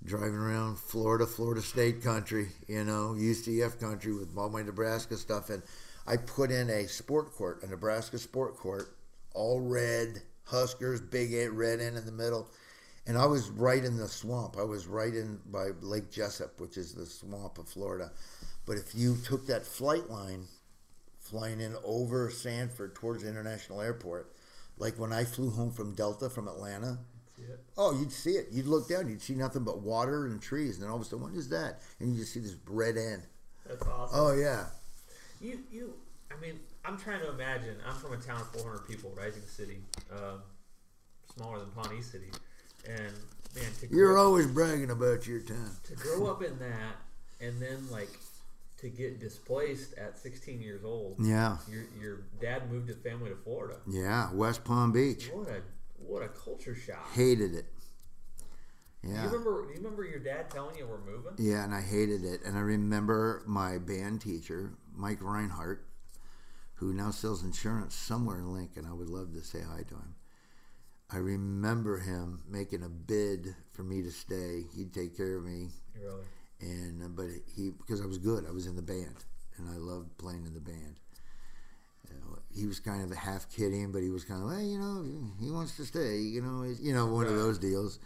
driving around Florida, Florida State country, you know, UCF country with all my Nebraska stuff, and I put in a sport court, a Nebraska sport court, all red Huskers, big A- red N in the middle. And I was right in the swamp. I was right in by Lake Jesup, which is the swamp of Florida. But if you took that flight line flying in over Sanford towards the international airport, like when I flew home from Delta from Atlanta, oh, you'd see it. You'd look down, you'd see nothing but water and trees. And then all of a sudden, what is that? And you just see this red end. That's awesome. Oh, yeah. You, you. I mean, I'm trying to imagine. I'm from a town of 400 people, Rising City, uh, smaller than Pawnee City, and man, to You're always bragging about your town. to grow up in that, and then like to get displaced at 16 years old. Yeah. Your your dad moved his family to Florida. Yeah. West Palm Beach. What a what a culture shock. Hated it. Do Yeah. you remember? Do you remember your dad telling you we're moving? Yeah, and I hated it. And I remember my band teacher, Mike Reinhardt, who now sells insurance somewhere in Lincoln. I would love to say hi to him. I remember him making a bid for me to stay. He'd take care of me, Really? And uh, but he because I was good. I was in the band, and I loved playing in the band. He was kind of a half kidding, but he was kind of like, you know, he wants to stay. You know, he's- you know, one of those deals.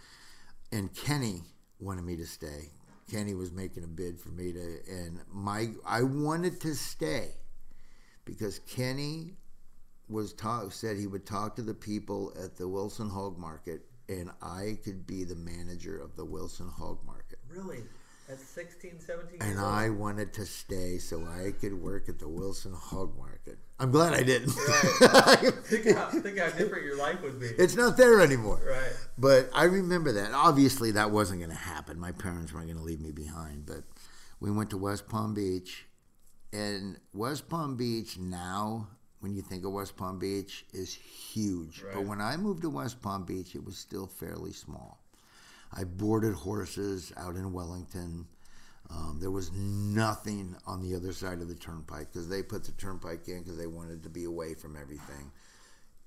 And Kenny wanted me to stay. Kenny was making a bid for me to, and my I wanted to stay because Kenny was talk said he would talk to the people at the Wilson Hog Market, and I could be the manager of the Wilson Hog Market. Really? At 16, 17 and years old. I wanted to stay so I could work at the Wilson Hog Market. I'm glad I didn't. think, how, think how different your life would be. it's not there anymore. right. But I remember that. Obviously, that wasn't going to happen. My parents weren't going to leave me behind. But we went to West Palm Beach, and West Palm Beach now, when you think of West Palm Beach, is huge. Right. But when I moved to West Palm Beach, it was still fairly small. I boarded horses out in Wellington. Um, there was nothing on the other side of the turnpike because they put the turnpike in because they wanted to be away from everything.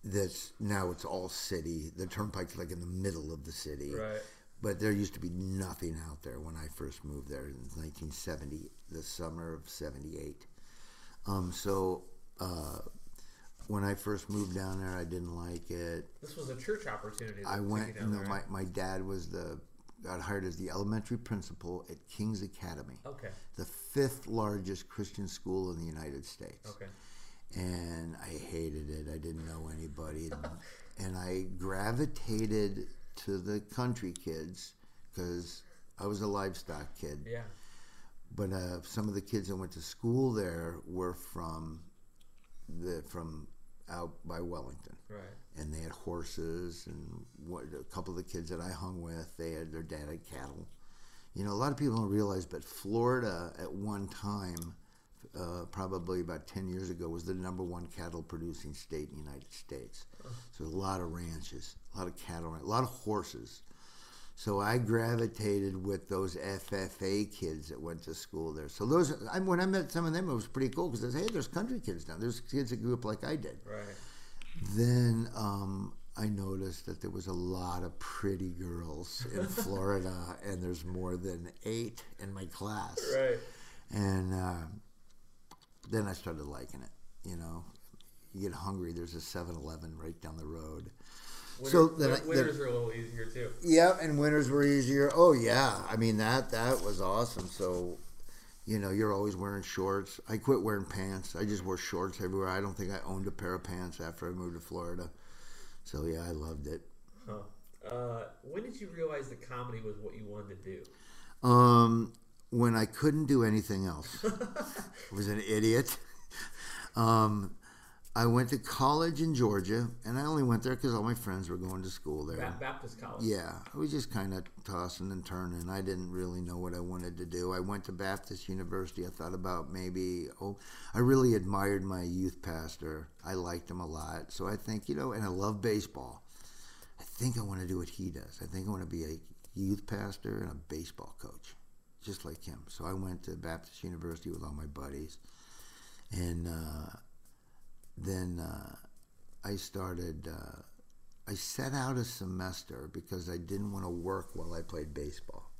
That's now it's all city. The turnpike's like in the middle of the city, Right. but there used to be nothing out there when I first moved there in 1970, the summer of '78. Um, so uh, when I first moved down there, I didn't like it. This was a church opportunity. I went. you know, there, my, my dad was the got hired as the elementary principal at King's Academy, Okay. the fifth largest Christian school in the United States. Okay. And I hated it. I didn't know anybody, and, and I gravitated to the country kids because I was a livestock kid. Yeah. But uh, some of the kids that went to school there were from the from out by Wellington. Right. and they had horses and what a couple of the kids that I hung with they had their dad had cattle. You know a lot of people don't realize but Florida at one time uh, probably about 10 years ago was the number one cattle producing state in the United States. So a lot of ranches a lot of cattle a lot of horses so I gravitated with those FFA kids that went to school there. So those, I, when I met some of them, it was pretty cool because I said, "Hey, there's country kids now. There's kids that grew up like I did." Right. Then um, I noticed that there was a lot of pretty girls in Florida, and there's more than eight in my class. Right. And uh, then I started liking it. You know, you get hungry. There's a 7-Eleven right down the road. Winter, So then win- I- then- winters are a little easier too. Yeah, and winters were easier. Oh yeah, I mean that that was awesome. So, you know, you're always wearing shorts. I quit wearing pants. I just wore shorts everywhere. I don't think I owned a pair of pants after I moved to Florida. So yeah, I loved it. Huh. Uh, when did you realize that comedy was what you wanted to do? Um, when I couldn't do anything else, I was an idiot. Um, I went to college in Georgia, and I only went there because all my friends were going to school there. Baptist college. Yeah, I was just kind of tossing and turning. I didn't really know what I wanted to do. I went to Baptist University. I thought about maybe, oh, I really admired my youth pastor. I liked him a lot. So I think, you know, and I love baseball. I think I want to do what he does. I think I want to be a youth pastor and a baseball coach, just like him. So I went to Baptist University with all my buddies. And uh, then uh, I started. Uh, I set out a semester because I didn't want to work while I played baseball.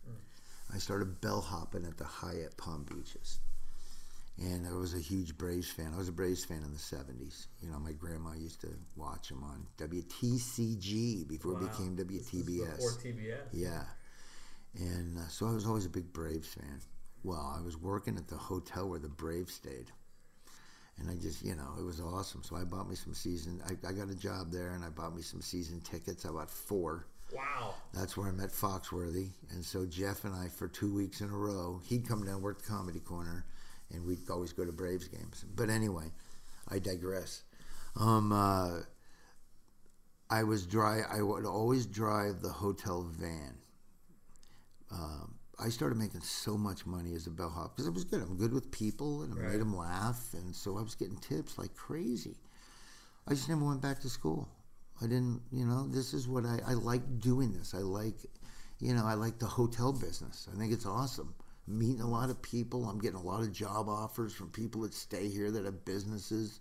I started bellhopping at the Hyatt Palm Beaches. And I was a huge Braves fan. I was a Braves fan in the 70s. You know, my grandma used to watch them on WTCG before Wow. it became WTBS. Before TBS. Yeah. And uh, so I was always a big Braves fan. Well, I was working at the hotel where the Braves stayed. And I just, you know, it was awesome. So I bought me some season. I, I got a job there and I bought me some season tickets. I bought four. Wow. That's where I met Foxworthy. And so Jeff and I, for two weeks in a row, he'd come down, work the comedy corner, and we'd always go to Braves games. But anyway, I digress. Um, uh, I was dry. I would always drive the hotel van. Um, I started making so much money as a bellhop because I was good. I'm good with people, and I Right. made them laugh, and so I was getting tips like crazy. I just never went back to school. I didn't, you know, this is what I, I like doing this. I like, you know, I like the hotel business. I think it's awesome. Meeting a lot of people. I'm getting a lot of job offers from people that stay here that have businesses.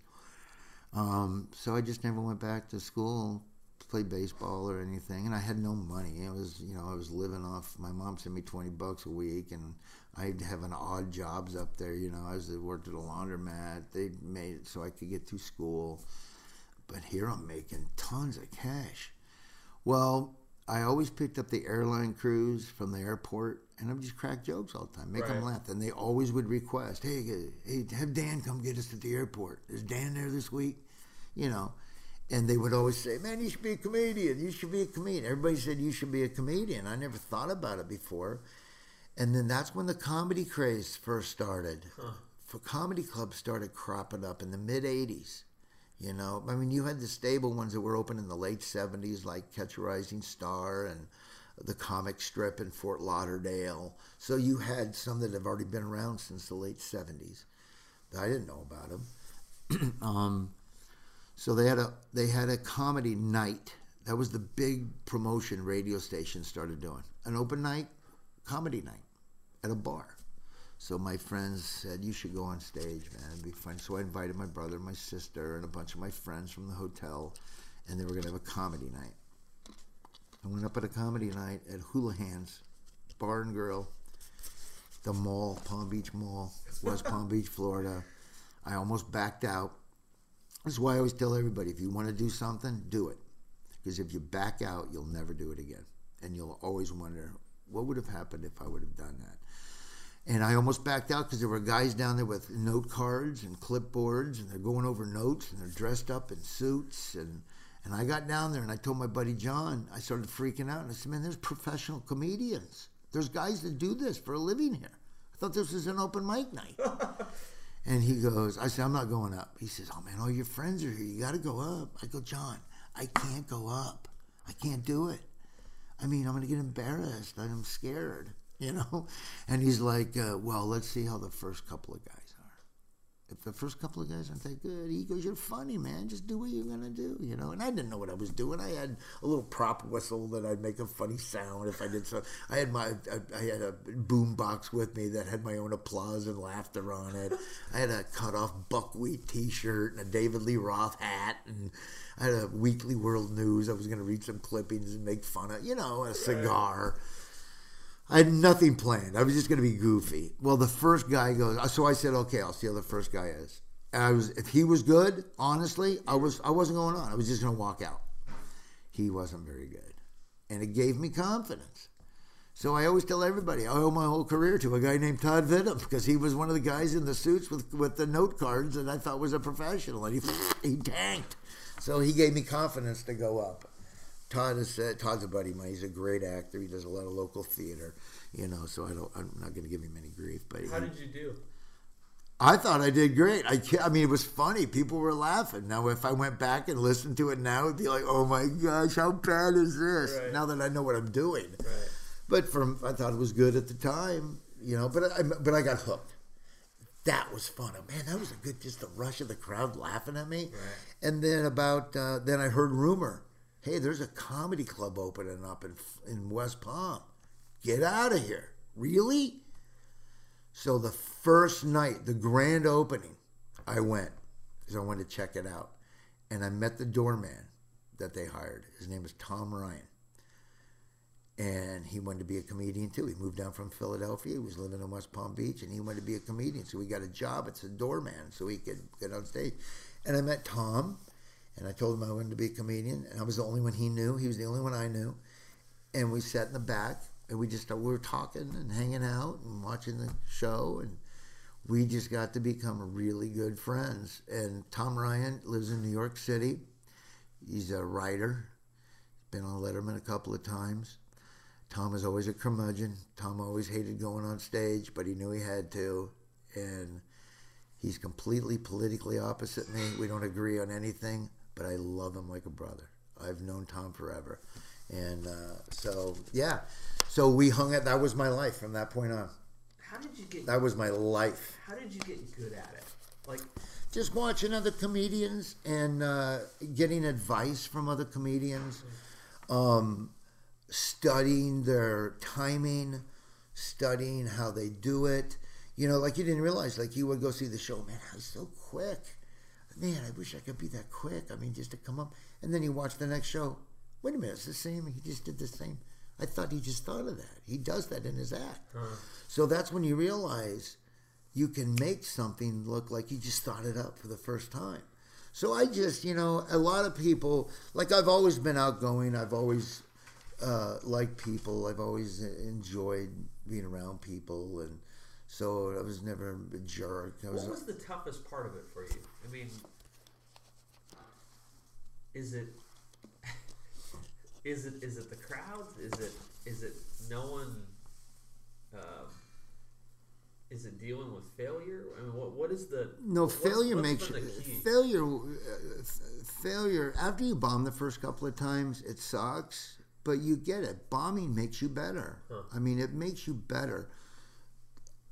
Um, so I just never went back to school play baseball or anything. And I had no money. It was, you know, I was living off, my mom sent me 20 bucks a week and I'd have an odd jobs up there. You know, I was worked at a laundromat. They made it so I could get through school but here I'm making tons of cash. Well, I always picked up the airline crews from the airport, and I would just crack jokes all the time, make them laugh. And they always would request, "Hey, hey, have Dan come get us at the airport. Is Dan there this week?" You know, and they would always say, "Man, you should be a comedian. You should be a comedian." Everybody said you should be a comedian. I never thought about it before. And then that's when the comedy craze first started. For comedy clubs started cropping up in the mid '80s. You know, I mean, you had the stable ones that were open in the late '70s, like Catch a Rising Star and the comic strip in Fort Lauderdale. So you had some that have already been around since the late '70s. I didn't know about them. um, so they had a they had a comedy night. That was the big promotion radio stations started doing. An open night, comedy night at a bar. So my friends said, You should go on stage, man. It'd be fun. So I invited my brother, my sister, and a bunch of my friends from the hotel, and they were going to have a comedy night. I went up at a comedy night at Houlihan's Bar and Grill, the mall, Palm Beach Mall, West Palm Beach, Florida. I almost backed out. This is why I always tell everybody if you want to do something, do it. Because if you back out, you'll never do it again. And you'll always wonder, what would have happened if I would have done that? And I almost backed out because there were guys down there with note cards and clipboards, and they're going over notes, and they're dressed up in suits. And, and I got down there and I told my buddy John, I started freaking out. And I said, Man, there's professional comedians. There's guys that do this for a living here. I thought this was an open mic night. and he goes, I said, I'm not going up. He says, Oh man, all your friends are here. You got to go up. I go, John, I can't go up. I can't do it. I mean, I'm going to get embarrassed. I'm scared, you know? And he's like, uh, well, let's see how the first couple of guys. If the first couple of guys aren't that good, he goes, you're funny, man. Just do what you're going to do, you know? And I didn't know what I was doing. I had a little prop whistle that I'd make a funny sound if I did so. I had my, I, I had a boom box with me that had my own applause and laughter on it. I had a cut off buckwheat t shirt and a David Lee Roth hat and I had a weekly world news. I was going to read some clippings and make fun of, you know, a cigar. I had nothing planned. I was just going to be goofy. Well, the first guy goes, uh, so I said, okay, I'll see how the first guy is. And I was, if he was good, honestly, I was, I wasn't going on. I was just going to walk out. He wasn't very good, and it gave me confidence. So I always tell everybody I owe my whole career to a guy named Todd Vittum because he was one of the guys in the suits with with the note cards that I thought was a professional, and he he tanked. So he gave me confidence to go up. Todd is uh, Todd's a buddy of mine. He's a great actor. He does a lot of local theater, you know. So I don't. I'm not going to give him any grief. But How he- did you do? I thought I did great. I, I mean, it was funny. People were laughing. Now, if I went back and listened to it now, it'd be like, "Oh my gosh, how bad is this?" Right. Now that I know what I'm doing. Right. But from I thought it was good at the time, you know. But I but I got hooked. That was fun. Oh, Man, that was a good just the rush of the crowd laughing at me. Right. And then about uh, then I heard rumor, hey, there's a comedy club opening up in in West Palm. Get out of here! Really? So the first night, the grand opening, I went because I wanted to check it out, and I met the doorman that they hired. His name is Tom Ryan and he wanted to be a comedian too. He moved down from Philadelphia. He was living in West Palm Beach, and he wanted to be a comedian. So he got a job as a doorman, so he could get on stage. And I met Tom, and I told him I wanted to be a comedian, and I was the only one he knew. He was the only one I knew, and we sat in the back, and we just we were talking and hanging out and watching the show, and we just got to become really good friends. And Tom Ryan lives in New York City. He's a writer. He's been on Letterman a couple of times. Tom is always a curmudgeon. Tom always hated going on stage, but he knew he had to. And he's completely politically opposite me. We don't agree on anything, but I love him like a brother. I've known Tom forever. And uh, so, yeah. So we hung out. That was my life from that point on. How did you get? That was my life. How did you get good at it? Like, just watching other comedians and uh, getting advice from other comedians, um, studying their timing, studying how they do it. You know, like you didn't realize, like you would go see the show, man, I was so quick. Man, I wish I could be that quick. I mean, just to come up. And then you watch the next show. Wait a minute, it's the same. He just did the same. I thought he just thought of that. He does that in his act. So that's when you realize you can make something look like you just thought it up for the first time. So I just, you know, a lot of people, like I've always been outgoing. I've always uh, liked people. I've always enjoyed being around people. And so I was never a jerk. I was, what was the toughest part of it for you? I mean, is it is it is it the crowds? Is it is it knowing um, is it dealing with failure? I mean, what what is the No, what's- failure what's makes you failure. Uh, failure after you bomb the first couple of times, it sucks, but you get it. Bombing makes you better. I mean, it makes you better.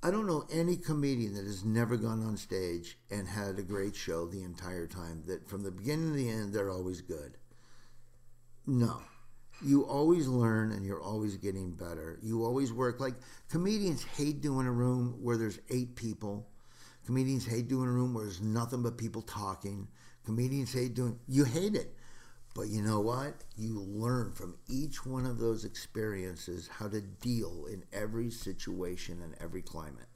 I don't know any comedian that has never gone on stage and had a great show the entire time. That from the beginning to the end, they're always good. No. You always learn and you're always getting better. You always work. Like comedians hate doing a room where there's eight people. Comedians hate doing a room where there's nothing but people talking. Comedians hate doing, you hate it. But you know what? You learn from each one of those experiences how to deal in every situation and every climate.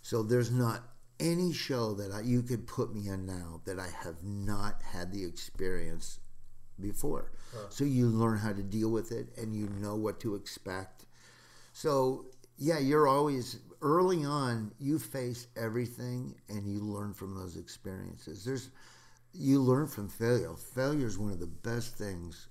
So there's not any show that I, you could put me in now that I have not had the experience before. So you learn how to deal with it and you know what to expect. So yeah, you're always early on. You face everything and you learn from those experiences. There's you learn from failure. Failure is one of the best things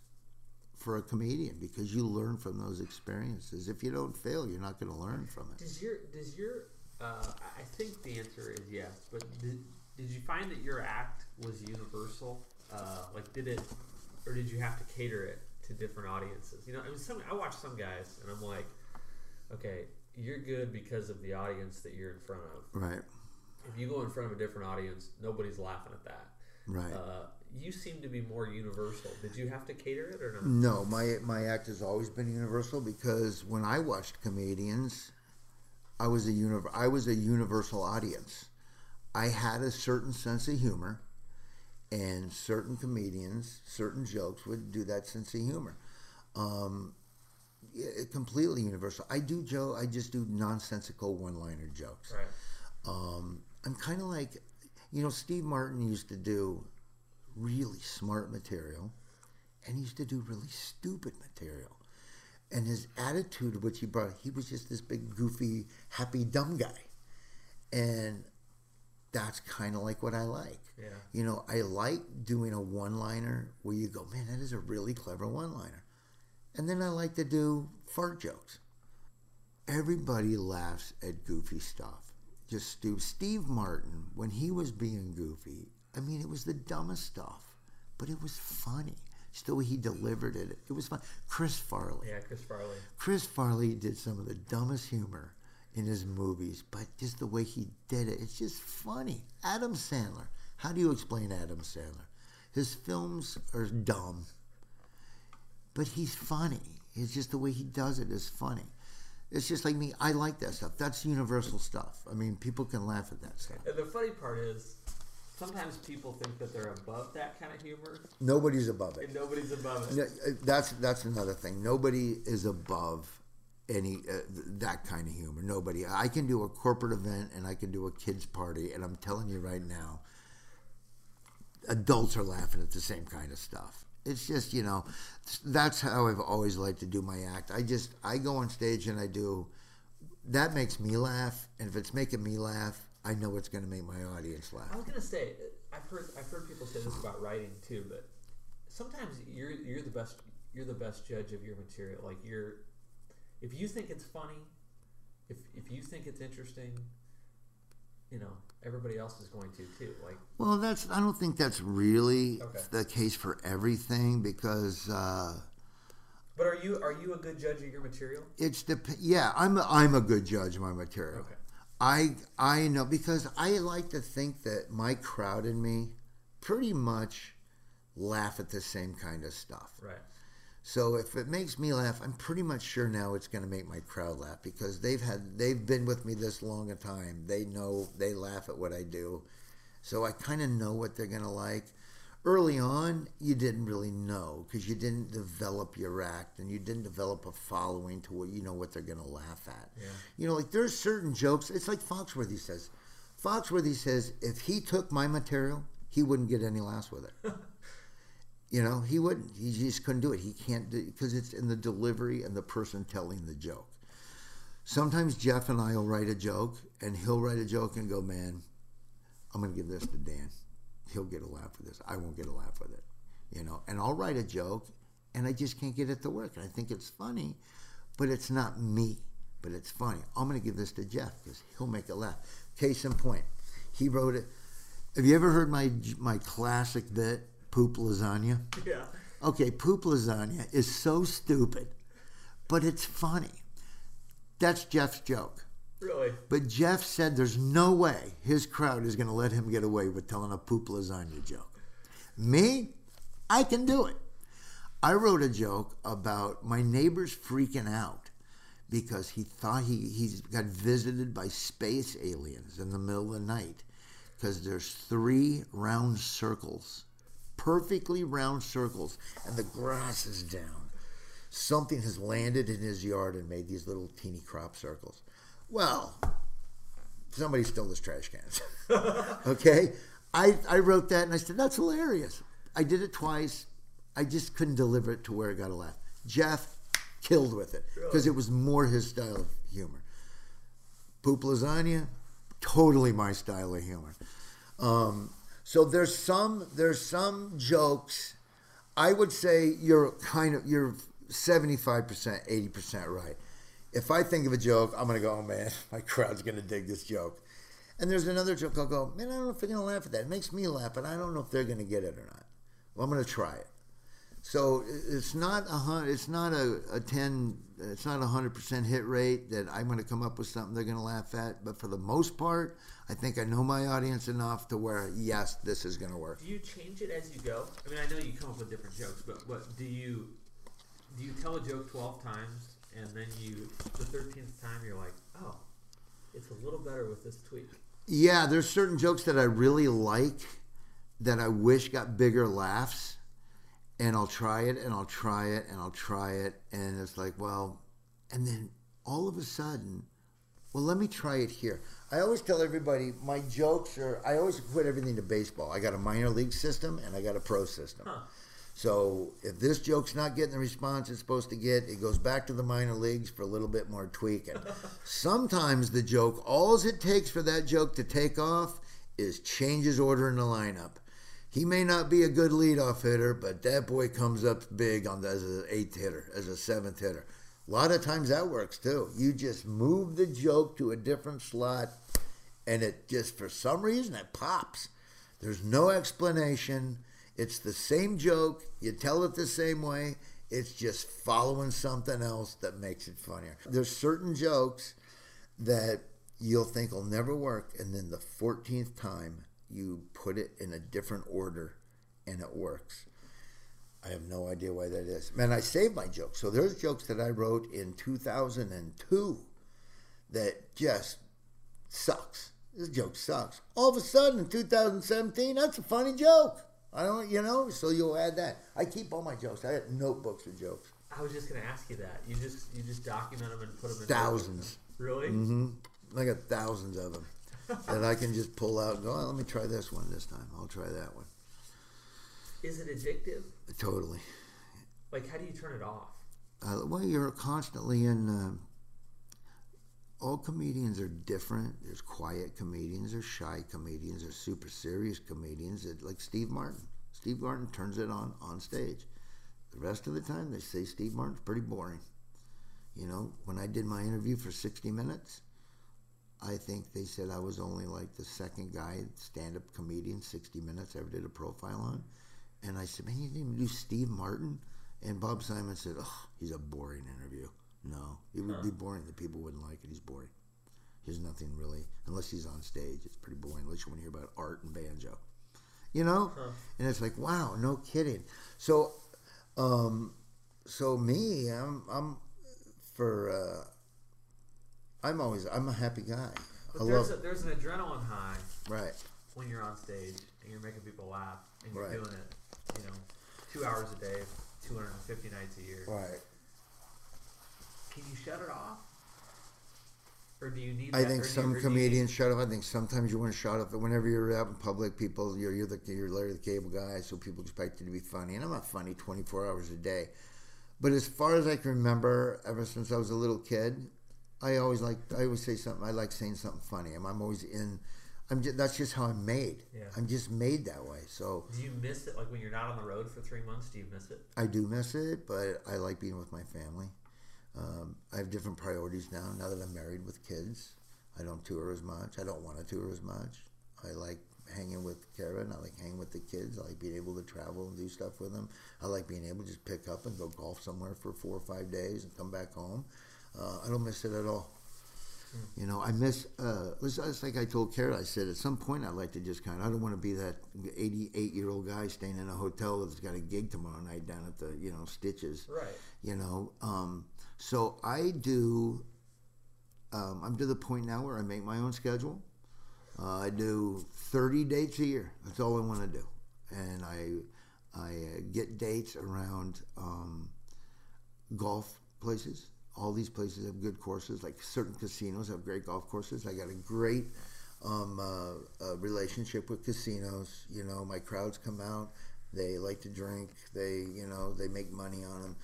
for a comedian because you learn from those experiences. If you don't fail, you're not going to learn from it. Does your does your uh, I think the answer is yes, but did, did you find that your act was universal? Uh, like, did it, or did you have to cater it to different audiences? You know, I mean, some I watch some guys, and I'm like, okay, you're good because of the audience that you're in front of. Right. If you go in front of a different audience, nobody's laughing at that. Right. Uh, you seem to be more universal. Did you have to cater it or not? No, my my act has always been universal because when I watched comedians, I was a univ- I was a universal audience. I had a certain sense of humor, and certain comedians, certain jokes would do that sense of humor. Um, it- completely universal. I do Joe. I just do nonsensical one-liner jokes. Right. Um, I'm kind of like, you know, Steve Martin used to do really smart material, and he used to do really stupid material. And his attitude, which he brought, he was just this big, goofy, happy, dumb guy. And that's kind of like what I like. Yeah. You know, I like doing a one liner where you go, man, that is a really clever one liner. And then I like to do fart jokes. Everybody laughs at goofy stuff. Just Steve, Steve Martin, when he was being goofy, I mean, it was the dumbest stuff, but it was funny. Just the way he delivered it, it was fun. Chris Farley. Yeah, Chris Farley. Chris Farley did some of the dumbest humor in his movies, but just the way he did it, it's just funny. Adam Sandler. How do you explain Adam Sandler? His films are dumb, but he's funny. It's just the way he does it is funny. It's just like me. I like that stuff. That's universal stuff. I mean, people can laugh at that stuff. And the funny part is, sometimes people think that they're above that kind of humor, Nobody's above it. and nobody's above it. No, uh, That's that's another thing. Nobody is above any uh, th- that kind of humor. Nobody. I can do a corporate event and I can do a kids party, and I'm telling you right now, adults are laughing at the same kind of stuff. It's just you know, that's how I've always liked to do my act. I just I go on stage and I do. That makes me laugh, and if it's making me laugh, I know it's going to make my audience laugh. I was gonna say, I've heard I've heard people say this about writing too, but sometimes you're you're the best you're the best judge of your material. Like you're, if you think it's funny, if if you think it's interesting, you know everybody else is going to too. Like Well, that's I don't think that's really Okay. the case for everything because. Uh, But are you are you a good judge of your material? It's dep- yeah, I'm a, I'm a good judge of my material. Okay. I I know because I like to think that my crowd and me pretty much laugh at the same kind of stuff. Right. So if it makes me laugh, I'm pretty much sure now it's going to make my crowd laugh because they've had they've been with me this long a time. They know they laugh at what I do. So I kind of know what they're going to like. Early on, you didn't really know because you didn't develop your act and you didn't develop a following to what you know what they're going to laugh at. Yeah. You know, like there's certain jokes. It's like Foxworthy says. Foxworthy says if he took my material, he wouldn't get any laughs with it. You know, he wouldn't. He just couldn't do it. He can't do because it's in the delivery and the person telling the joke. Sometimes Jeff and I will write a joke, and he'll write a joke and go, "Man, I'm going to give this to Dan. He'll get a laugh with this. I won't get a laugh with it." You know, and I'll write a joke, and I just can't get it to work. And I think it's funny, but it's not me but it's funny. I'm going to give this to Jeff because he'll make it laugh. Case in point, he wrote it. Have you ever heard my my classic bit, poop lasagna? Yeah. Okay, poop lasagna is so stupid, but it's funny. That's Jeff's joke. Really? But Jeff said there's no way his crowd is going to let him get away with telling a poop lasagna joke. Me, I can do it. I wrote a joke about my neighbors freaking out because he thought he, he got visited by space aliens in the middle of the night because there's three round circles, perfectly round circles, and the grass is down. Something has landed in his yard and made these little teeny crop circles. Well, somebody stole his trash cans. okay? I, I wrote that and I said, that's hilarious. I did it twice. I just couldn't deliver it to where it got a laugh. Jeff killed with it because it was more his style of humor. Poop lasagna, totally my style of humor. Um, so there's some there's some jokes. I would say you're kind of you're 75 percent, 80 percent right. If I think of a joke, I'm gonna go, oh man, my crowd's gonna dig this joke. And there's another joke I'll go, man, I don't know if they're gonna laugh at that. It makes me laugh, but I don't know if they're gonna get it or not. Well, I'm gonna try it. So it's not a it's not a, a ten it's not a hundred percent hit rate that I'm going to come up with something they're going to laugh at. But for the most part, I think I know my audience enough to where yes, this is going to work. Do you change it as you go? I mean, I know you come up with different jokes, but but do you do you tell a joke twelve times and then you the thirteenth time you're like, oh, it's a little better with this tweak. Yeah, there's certain jokes that I really like that I wish got bigger laughs. And I'll try it and I'll try it and I'll try it. And it's like, well, and then all of a sudden, well, let me try it here. I always tell everybody my jokes are, I always put everything to baseball. I got a minor league system and I got a pro system. Huh. So if this joke's not getting the response it's supposed to get, it goes back to the minor leagues for a little bit more tweaking. Sometimes the joke, all it takes for that joke to take off is change his order in the lineup. He may not be a good leadoff hitter, but that boy comes up big on the, as an eighth hitter, as a seventh hitter. A lot of times that works too. You just move the joke to a different slot, and it just for some reason it pops. There's no explanation. It's the same joke. You tell it the same way. It's just following something else that makes it funnier. There's certain jokes that you'll think will never work, and then the 14th time you put it in a different order and it works. I have no idea why that is. Man, I saved my jokes. So there's jokes that I wrote in 2002 that just sucks. This joke sucks. All of a sudden in 2017, that's a funny joke. I don't, you know, so you'll add that. I keep all my jokes. I have notebooks of jokes. I was just gonna ask you that. You just you just document them and put them in Thousands. Really? Mm hmm I got thousands of them that I can just pull out and go, oh, let me try this one this time. I'll try that one. Is it addictive? Totally. Like, how do you turn it off? Uh, well, you're constantly in. Uh, all comedians are different. There's quiet comedians, there's shy comedians, there's super serious comedians. Like Steve Martin. Steve Martin turns it on on stage. The rest of the time, they say Steve Martin's pretty boring. You know, when I did my interview for 60 Minutes, I think they said I was only like the second guy, stand up comedian, 60 Minutes, ever did a profile on. And I said, man, you didn't even do Steve Martin? And Bob Simon said, oh, he's a boring interview. No, it would be boring. The people wouldn't like it. He's boring. There's nothing really, unless he's on stage, it's pretty boring. Unless you want to hear about art and banjo, you know. And it's like, wow, no kidding. So, um, so me, I'm, I'm for, uh, I'm always, I'm a happy guy. But there's love, a, there's an adrenaline high right. when you're on stage and you're making people laugh and you're Right. doing it, you know, two hours a day, 250 nights a year. Right. Can you shut it off? Or do you need? I that- think or do you- some comedians shut up. I think sometimes you want to shut up. But whenever you're out in public, people, you're, you're the you're Larry the Cable Guy, so people expect you to be funny. And I'm not funny 24 hours a day. But as far as I can remember, ever since I was a little kid, I always like I always say something. I like saying something funny. I'm, I'm always in. I'm just, that's just how I'm made. Yeah. I'm just made that way. So Do you miss it? Like when you're not on the road for three months, do you miss it? I do miss it, but I like being with my family. Um, I have different priorities now. Now that I'm married with kids, I don't tour as much. I don't want to tour as much. I like hanging with Karen. I like hanging with the kids. I like being able to travel and do stuff with them. I like being able to just pick up and go golf somewhere for four or five days and come back home. Uh, I don't miss it at all. You know, I miss. Uh, it's, it's like I told Cara. I said at some point I'd like to just kind of. I don't want to be that 88 year old guy staying in a hotel that's got a gig tomorrow night down at the you know Stitches. Right. You know, um, so I do. Um, I'm to the point now where I make my own schedule. Uh, I do 30 dates a year. That's all I want to do, and I I uh, get dates around um, golf places. All these places have good courses. Like certain casinos have great golf courses. I got a great um, uh, uh, relationship with casinos. You know, my crowds come out. They like to drink. They, you know, they make money on them.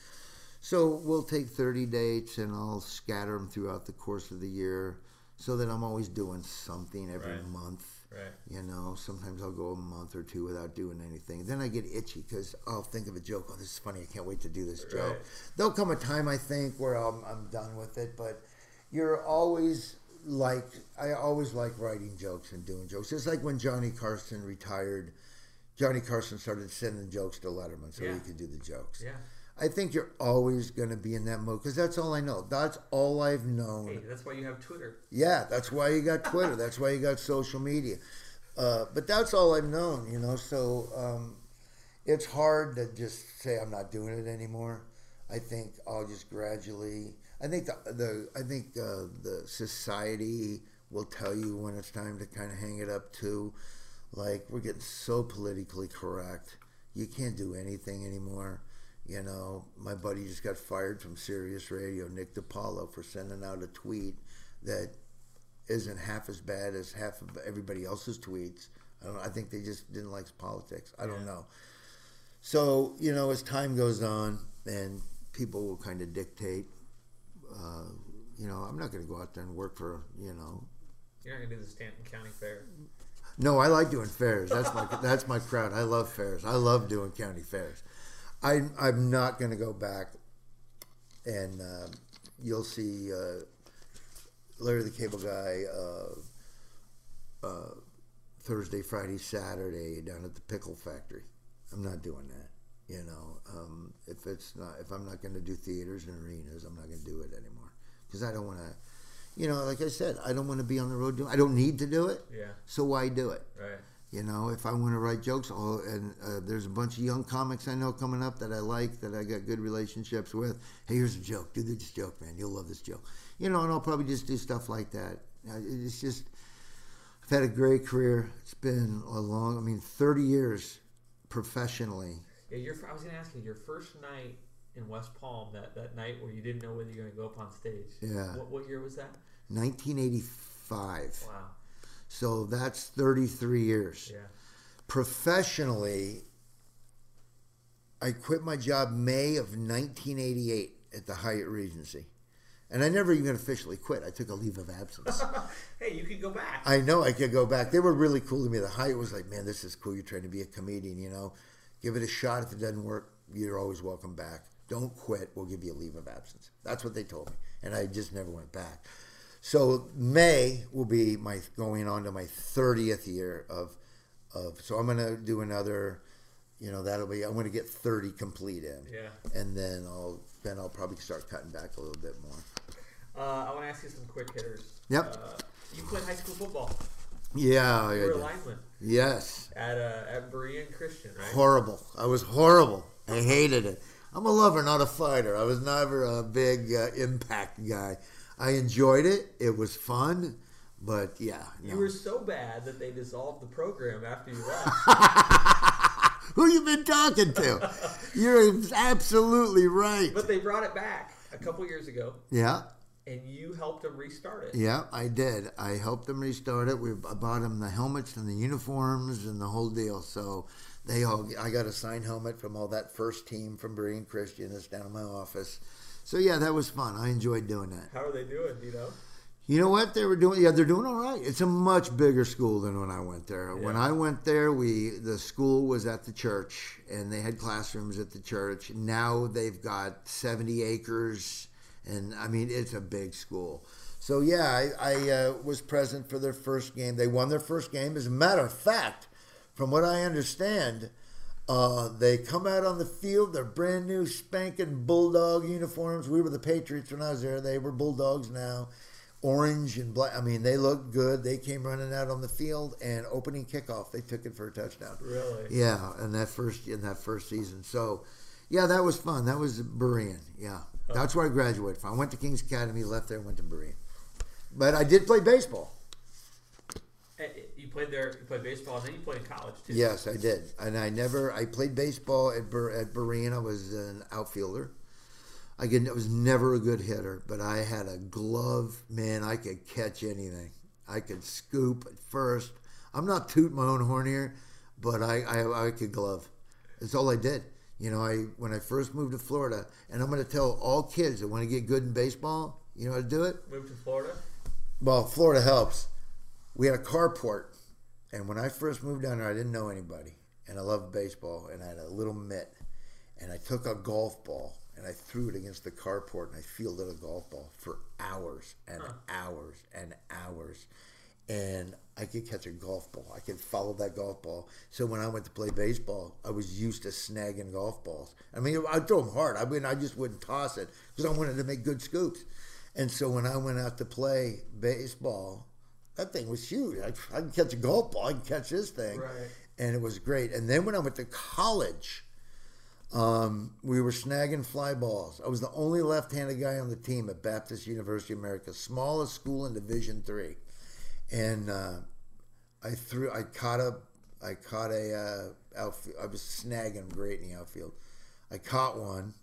So we'll take 30 dates and I'll scatter them throughout the course of the year so that I'm always doing something every Right. month. Right. You know, sometimes I'll go a month or two without doing anything. Then I get itchy because I'll think of a joke. Oh, this is funny. I can't wait to do this joke. There'll come a time, I think, where I'm, I'm done with it. But you're always like, I always like writing jokes and doing jokes. It's like when Johnny Carson retired. Johnny Carson started sending jokes to Letterman so Yeah. he could do the jokes. Yeah. I think you're always going to be in that mode because that's all I know. That's all I've known. Hey, that's why you have Twitter. Yeah, that's why you got Twitter. that's why you got social media. Uh, but that's all I've known, you know. So um, it's hard to just say I'm not doing it anymore. I think I'll just gradually. I think the, the I think uh, the society will tell you when it's time to kind of hang it up too. Like we're getting so politically correct, you can't do anything anymore. You know, my buddy just got fired from Sirius Radio, Nick DiPaolo, for sending out a tweet that isn't half as bad as half of everybody else's tweets. I don't. I think they just didn't like politics. I don't know. So you know, as time goes on, and people will kind of dictate. Uh, you know, I'm not going to go out there and work for you know. You're not gonna do the Stanton County Fair. No, I like doing fairs. That's my that's my crowd. I love fairs. I love doing county fairs. I I'm not going to go back, and uh, you'll see uh, Larry the Cable Guy uh, uh, Thursday, Friday, Saturday down at the Pickle Factory. I'm not doing that. You know, um, if it's not if I'm not going to do theaters and arenas, I'm not going to do it anymore because I don't want to. You know, like I said, I don't want to be on the road doing. I don't need to do it. Yeah. So why do it? Right. You know, if I want to write jokes, I'll, and uh, there's a bunch of young comics I know coming up that I like, that I got good relationships with. Hey, here's a joke. Do this joke, man. You'll love this joke. You know, and I'll probably just do stuff like that. It's just, I've had a great career. It's been a long, I mean, 30 years professionally. Yeah. Your. I was gonna ask you your first night in West Palm. That that night where you didn't know whether you're gonna go up on stage. Yeah. What, what year was that? 1985. Wow. So that's 33 years. Yeah. professionally, I quit my job May of 1988 at the Hyatt Regency. And I never even officially quit. I took a leave of absence. Hey, you could go back. I know I could go back. They were really cool to me. The Hyatt was like, man, this is cool. You're trying to be a comedian, you know. Give it a shot. If it doesn't work, you're always welcome back. Don't quit. We'll give you a leave of absence. That's what they told me. And I just never went back. So May will be my going on to my 30th year of of so I'm going to do another you know that'll be I'm going to get 30 complete in. Yeah. And then I'll then I'll probably start cutting back a little bit more. Uh, I want to ask you some quick hitters. Yep. Uh, you played high school football. Yeah, You were a lineman yes. at uh, at Berean Christian, right? horrible. I was horrible. I hated it. I'm a lover, not a fighter. I was never a big uh, impact guy. I enjoyed it. It was fun, but yeah. You were so bad that they dissolved the program after you left. Who you been talking to? You're absolutely right. but they brought it back a couple years ago, Yeah, and you helped them restart it. yeah, I did. I helped them restart it. We bought them the helmets and the uniforms and the whole deal. So they all. I got a signed helmet from all that first team from Berean Christian. That's down in my office. So yeah, that was fun. I enjoyed doing that. How are they doing? Do you know? You know what they were doing? Yeah, they're doing all right. It's a much bigger school than when I went there. When I went there, we the school was at the church and they had classrooms at the church. Now they've got 70 acres and I mean it's a big school. So yeah, I, I uh, was present for their first game. They won their first game. As a matter of fact, from what I understand, uh, they come out on the field. They're brand new, spanking bulldog uniforms. We were the Patriots when I was there. They were bulldogs now, orange and black. I mean, they looked good. They came running out on the field and opening kickoff, they took it for a touchdown. Really? Yeah, in that first in that first season. So, yeah, that was fun. That was Berean. Yeah, that's where I graduated from. I went to King's Academy, left there, went to Berean. But I did play baseball. You played there. You played baseball, and then you played in college too. Yes, I did, and I never. I played baseball at Ber, at Berean. I was an outfielder. I could, I was never a good hitter, but I had a glove. Man, I could catch anything. I could scoop at first. I'm not tooting my own horn here, but I, I, I could glove. That's all I did. You know, I when I first moved to Florida, and I'm going to tell all kids that want to get good in baseball, you know how to do it. Move to Florida. Well, Florida helps. We had a carport, and when I first moved down there, I didn't know anybody, and I loved baseball, and I had a little mitt, and I took a golf ball and I threw it against the carport, and I fielded a golf ball for hours and hours and hours, and I could catch a golf ball. I could follow that golf ball. So when I went to play baseball, I was used to snagging golf balls. I mean, I'd throw them hard. I mean, I just wouldn't toss it because I wanted to make good scoops. And so when I went out to play baseball, that thing was huge. I, I could catch a golf ball. I could catch this thing. Right. And it was great. And then when I went to college, um, we were snagging fly balls. I was the only left-handed guy on the team at Baptist University of America, smallest school in Division Three, and uh, I threw. I caught a. I caught a. Uh, outfield, I was snagging great in the outfield. I caught one,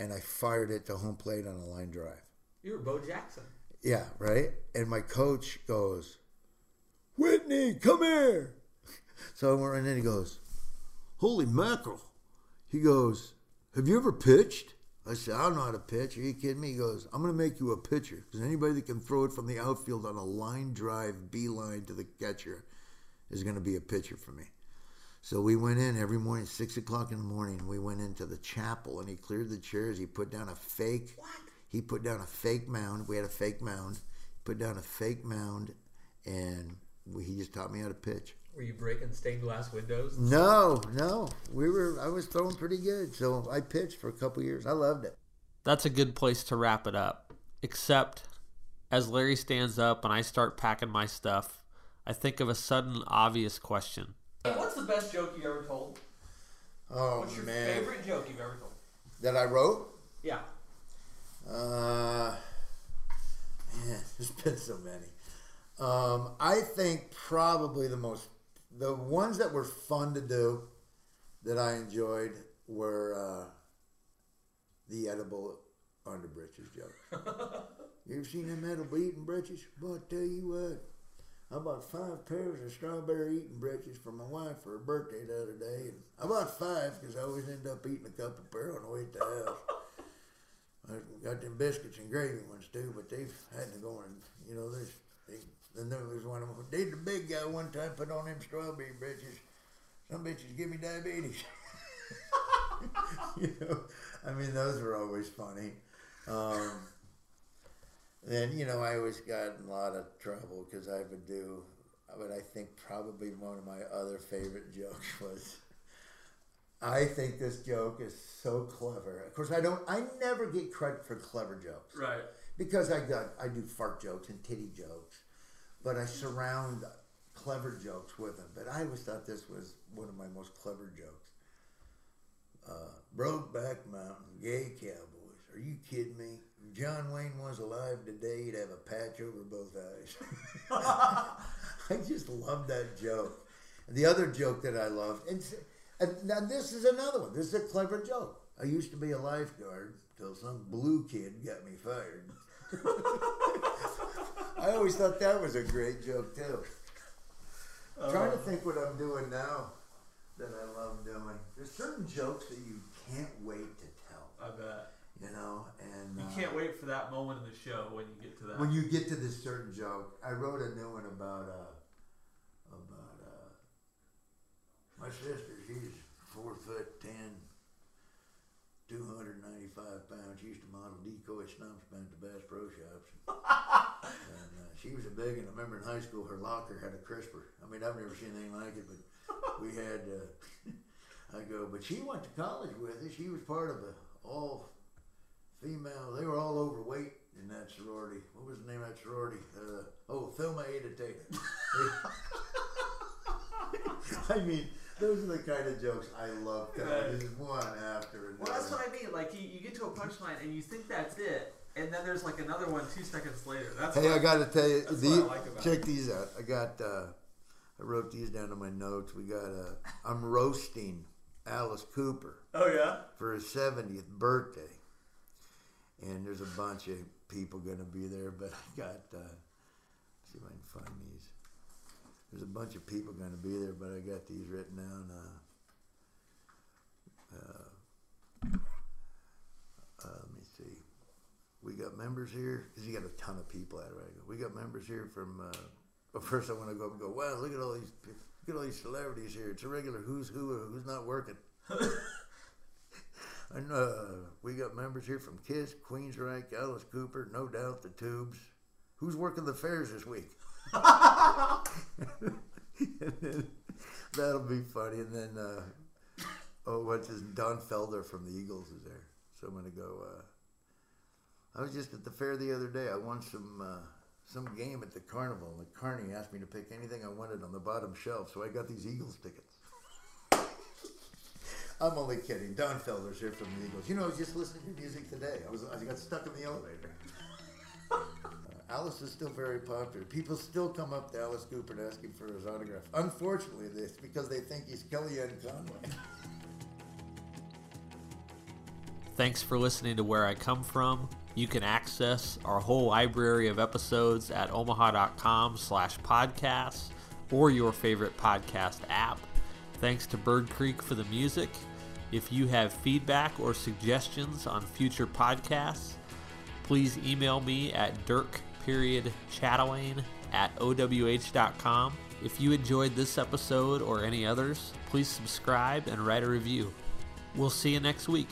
and I fired it to home plate on a line drive. You were Bo Jackson. Yeah, right. And my coach goes, Whitney, come here. So I went and then he goes, Holy mackerel. He goes, Have you ever pitched? I said, I don't know how to pitch. Are you kidding me? He goes, I'm going to make you a pitcher because anybody that can throw it from the outfield on a line drive, beeline to the catcher is going to be a pitcher for me. So we went in every morning, six o'clock in the morning. We went into the chapel, and he cleared the chairs. He put down a fake. He put down a fake mound. We had a fake mound. Put down a fake mound, and we, he just taught me how to pitch. Were you breaking stained glass windows? No, no, we were. I was throwing pretty good, so I pitched for a couple years. I loved it. That's a good place to wrap it up. Except, as Larry stands up and I start packing my stuff, I think of a sudden obvious question. What's the best joke you ever told? Oh What's your man, favorite joke you've ever told? that I wrote. Yeah. Uh, man, there's been so many. Um, I think probably the most, the ones that were fun to do, that I enjoyed were uh, the edible underbritches joke. you ever seen them edible eating britches? Well, I tell you what, I bought five pairs of strawberry eating britches for my wife for her birthday the other day, and I bought five because I always end up eating a couple pair on the way to the house. I got them biscuits and gravy ones too, but they've had to go and you know there's they, then there was one of them. They the big guy one time put on them strawberry bitches. Some bitches give me diabetes. you know, I mean those were always funny. Um, then you know I always got in a lot of trouble because I would do. But I think probably one of my other favorite jokes was. I think this joke is so clever. Of course, I don't. I never get credit for clever jokes Right. because I got I do fart jokes and titty jokes, but I surround clever jokes with them. But I always thought this was one of my most clever jokes. Uh, Brokeback Mountain, gay cowboys. Are you kidding me? If John Wayne was alive today, he'd have a patch over both eyes. I just love that joke. And the other joke that I loved, and, and now this is another one. This is a clever joke. I used to be a lifeguard till some blue kid got me fired. I always thought that was a great joke too. Trying to think what I'm doing now that I love doing. There's certain jokes that you can't wait to tell, I bet. you know, and You uh, can't wait for that moment in the show when you get to that. when you get to this certain joke, I wrote a new one about uh, about uh, my sister. She's four foot ten, 295 pounds. She used to model decoy stumps down at the Bass Pro Shops. and uh, she was a big, and I remember in high school her locker had a crisper. I mean, I've never seen anything like it, but we had, uh, I go, but she went to college with us. She was part of a all female, they were all overweight in that sorority. What was the name of that sorority? Uh, oh, Thelma Ada Tate. I mean, those are the kind of jokes I love telling. Just one after another. Well, that's what I mean. Like you, you get to a punchline and you think that's it, and then there's like another one two seconds later. That's Hey, what I got to tell you, the, like check it. these out. I got, uh, I wrote these down in my notes. We got, uh, I'm roasting Alice Cooper Oh yeah. for his 70th birthday. And there's a bunch of people going to be there, but I got, uh, see if I can find these. There's a bunch of people going to be there, but I got these written down. Uh, uh, uh, let me see. We got members here because you got a ton of people at it. We got members here from. Uh, well, first I want to go up and go. Wow, look at all these, look at all these celebrities here. It's a regular who's who, who's not working. and uh, we got members here from Kiss, Queensryche, Alice Cooper, No Doubt, The Tubes. Who's working the fairs this week? Then, that'll be funny. And then, uh, oh, what's his Don Felder from the Eagles is there. So I'm gonna go. Uh, I was just at the fair the other day. I won some uh, some game at the carnival. And the carney asked me to pick anything I wanted on the bottom shelf, so I got these Eagles tickets. I'm only kidding. Don Felder's here from the Eagles. You know, I was just listening to music today. I was I got stuck in the elevator. Alice is still very popular. People still come up to Alice Cooper and ask him for his autograph. Unfortunately, it's because they think he's Kellyanne Conway. Thanks for listening to Where I Come From. You can access our whole library of episodes at omaha.com slash podcasts or your favorite podcast app. Thanks to Bird Creek for the music. If you have feedback or suggestions on future podcasts, please email me at dirk period chatelain at owh.com. If you enjoyed this episode or any others, please subscribe and write a review. We'll see you next week.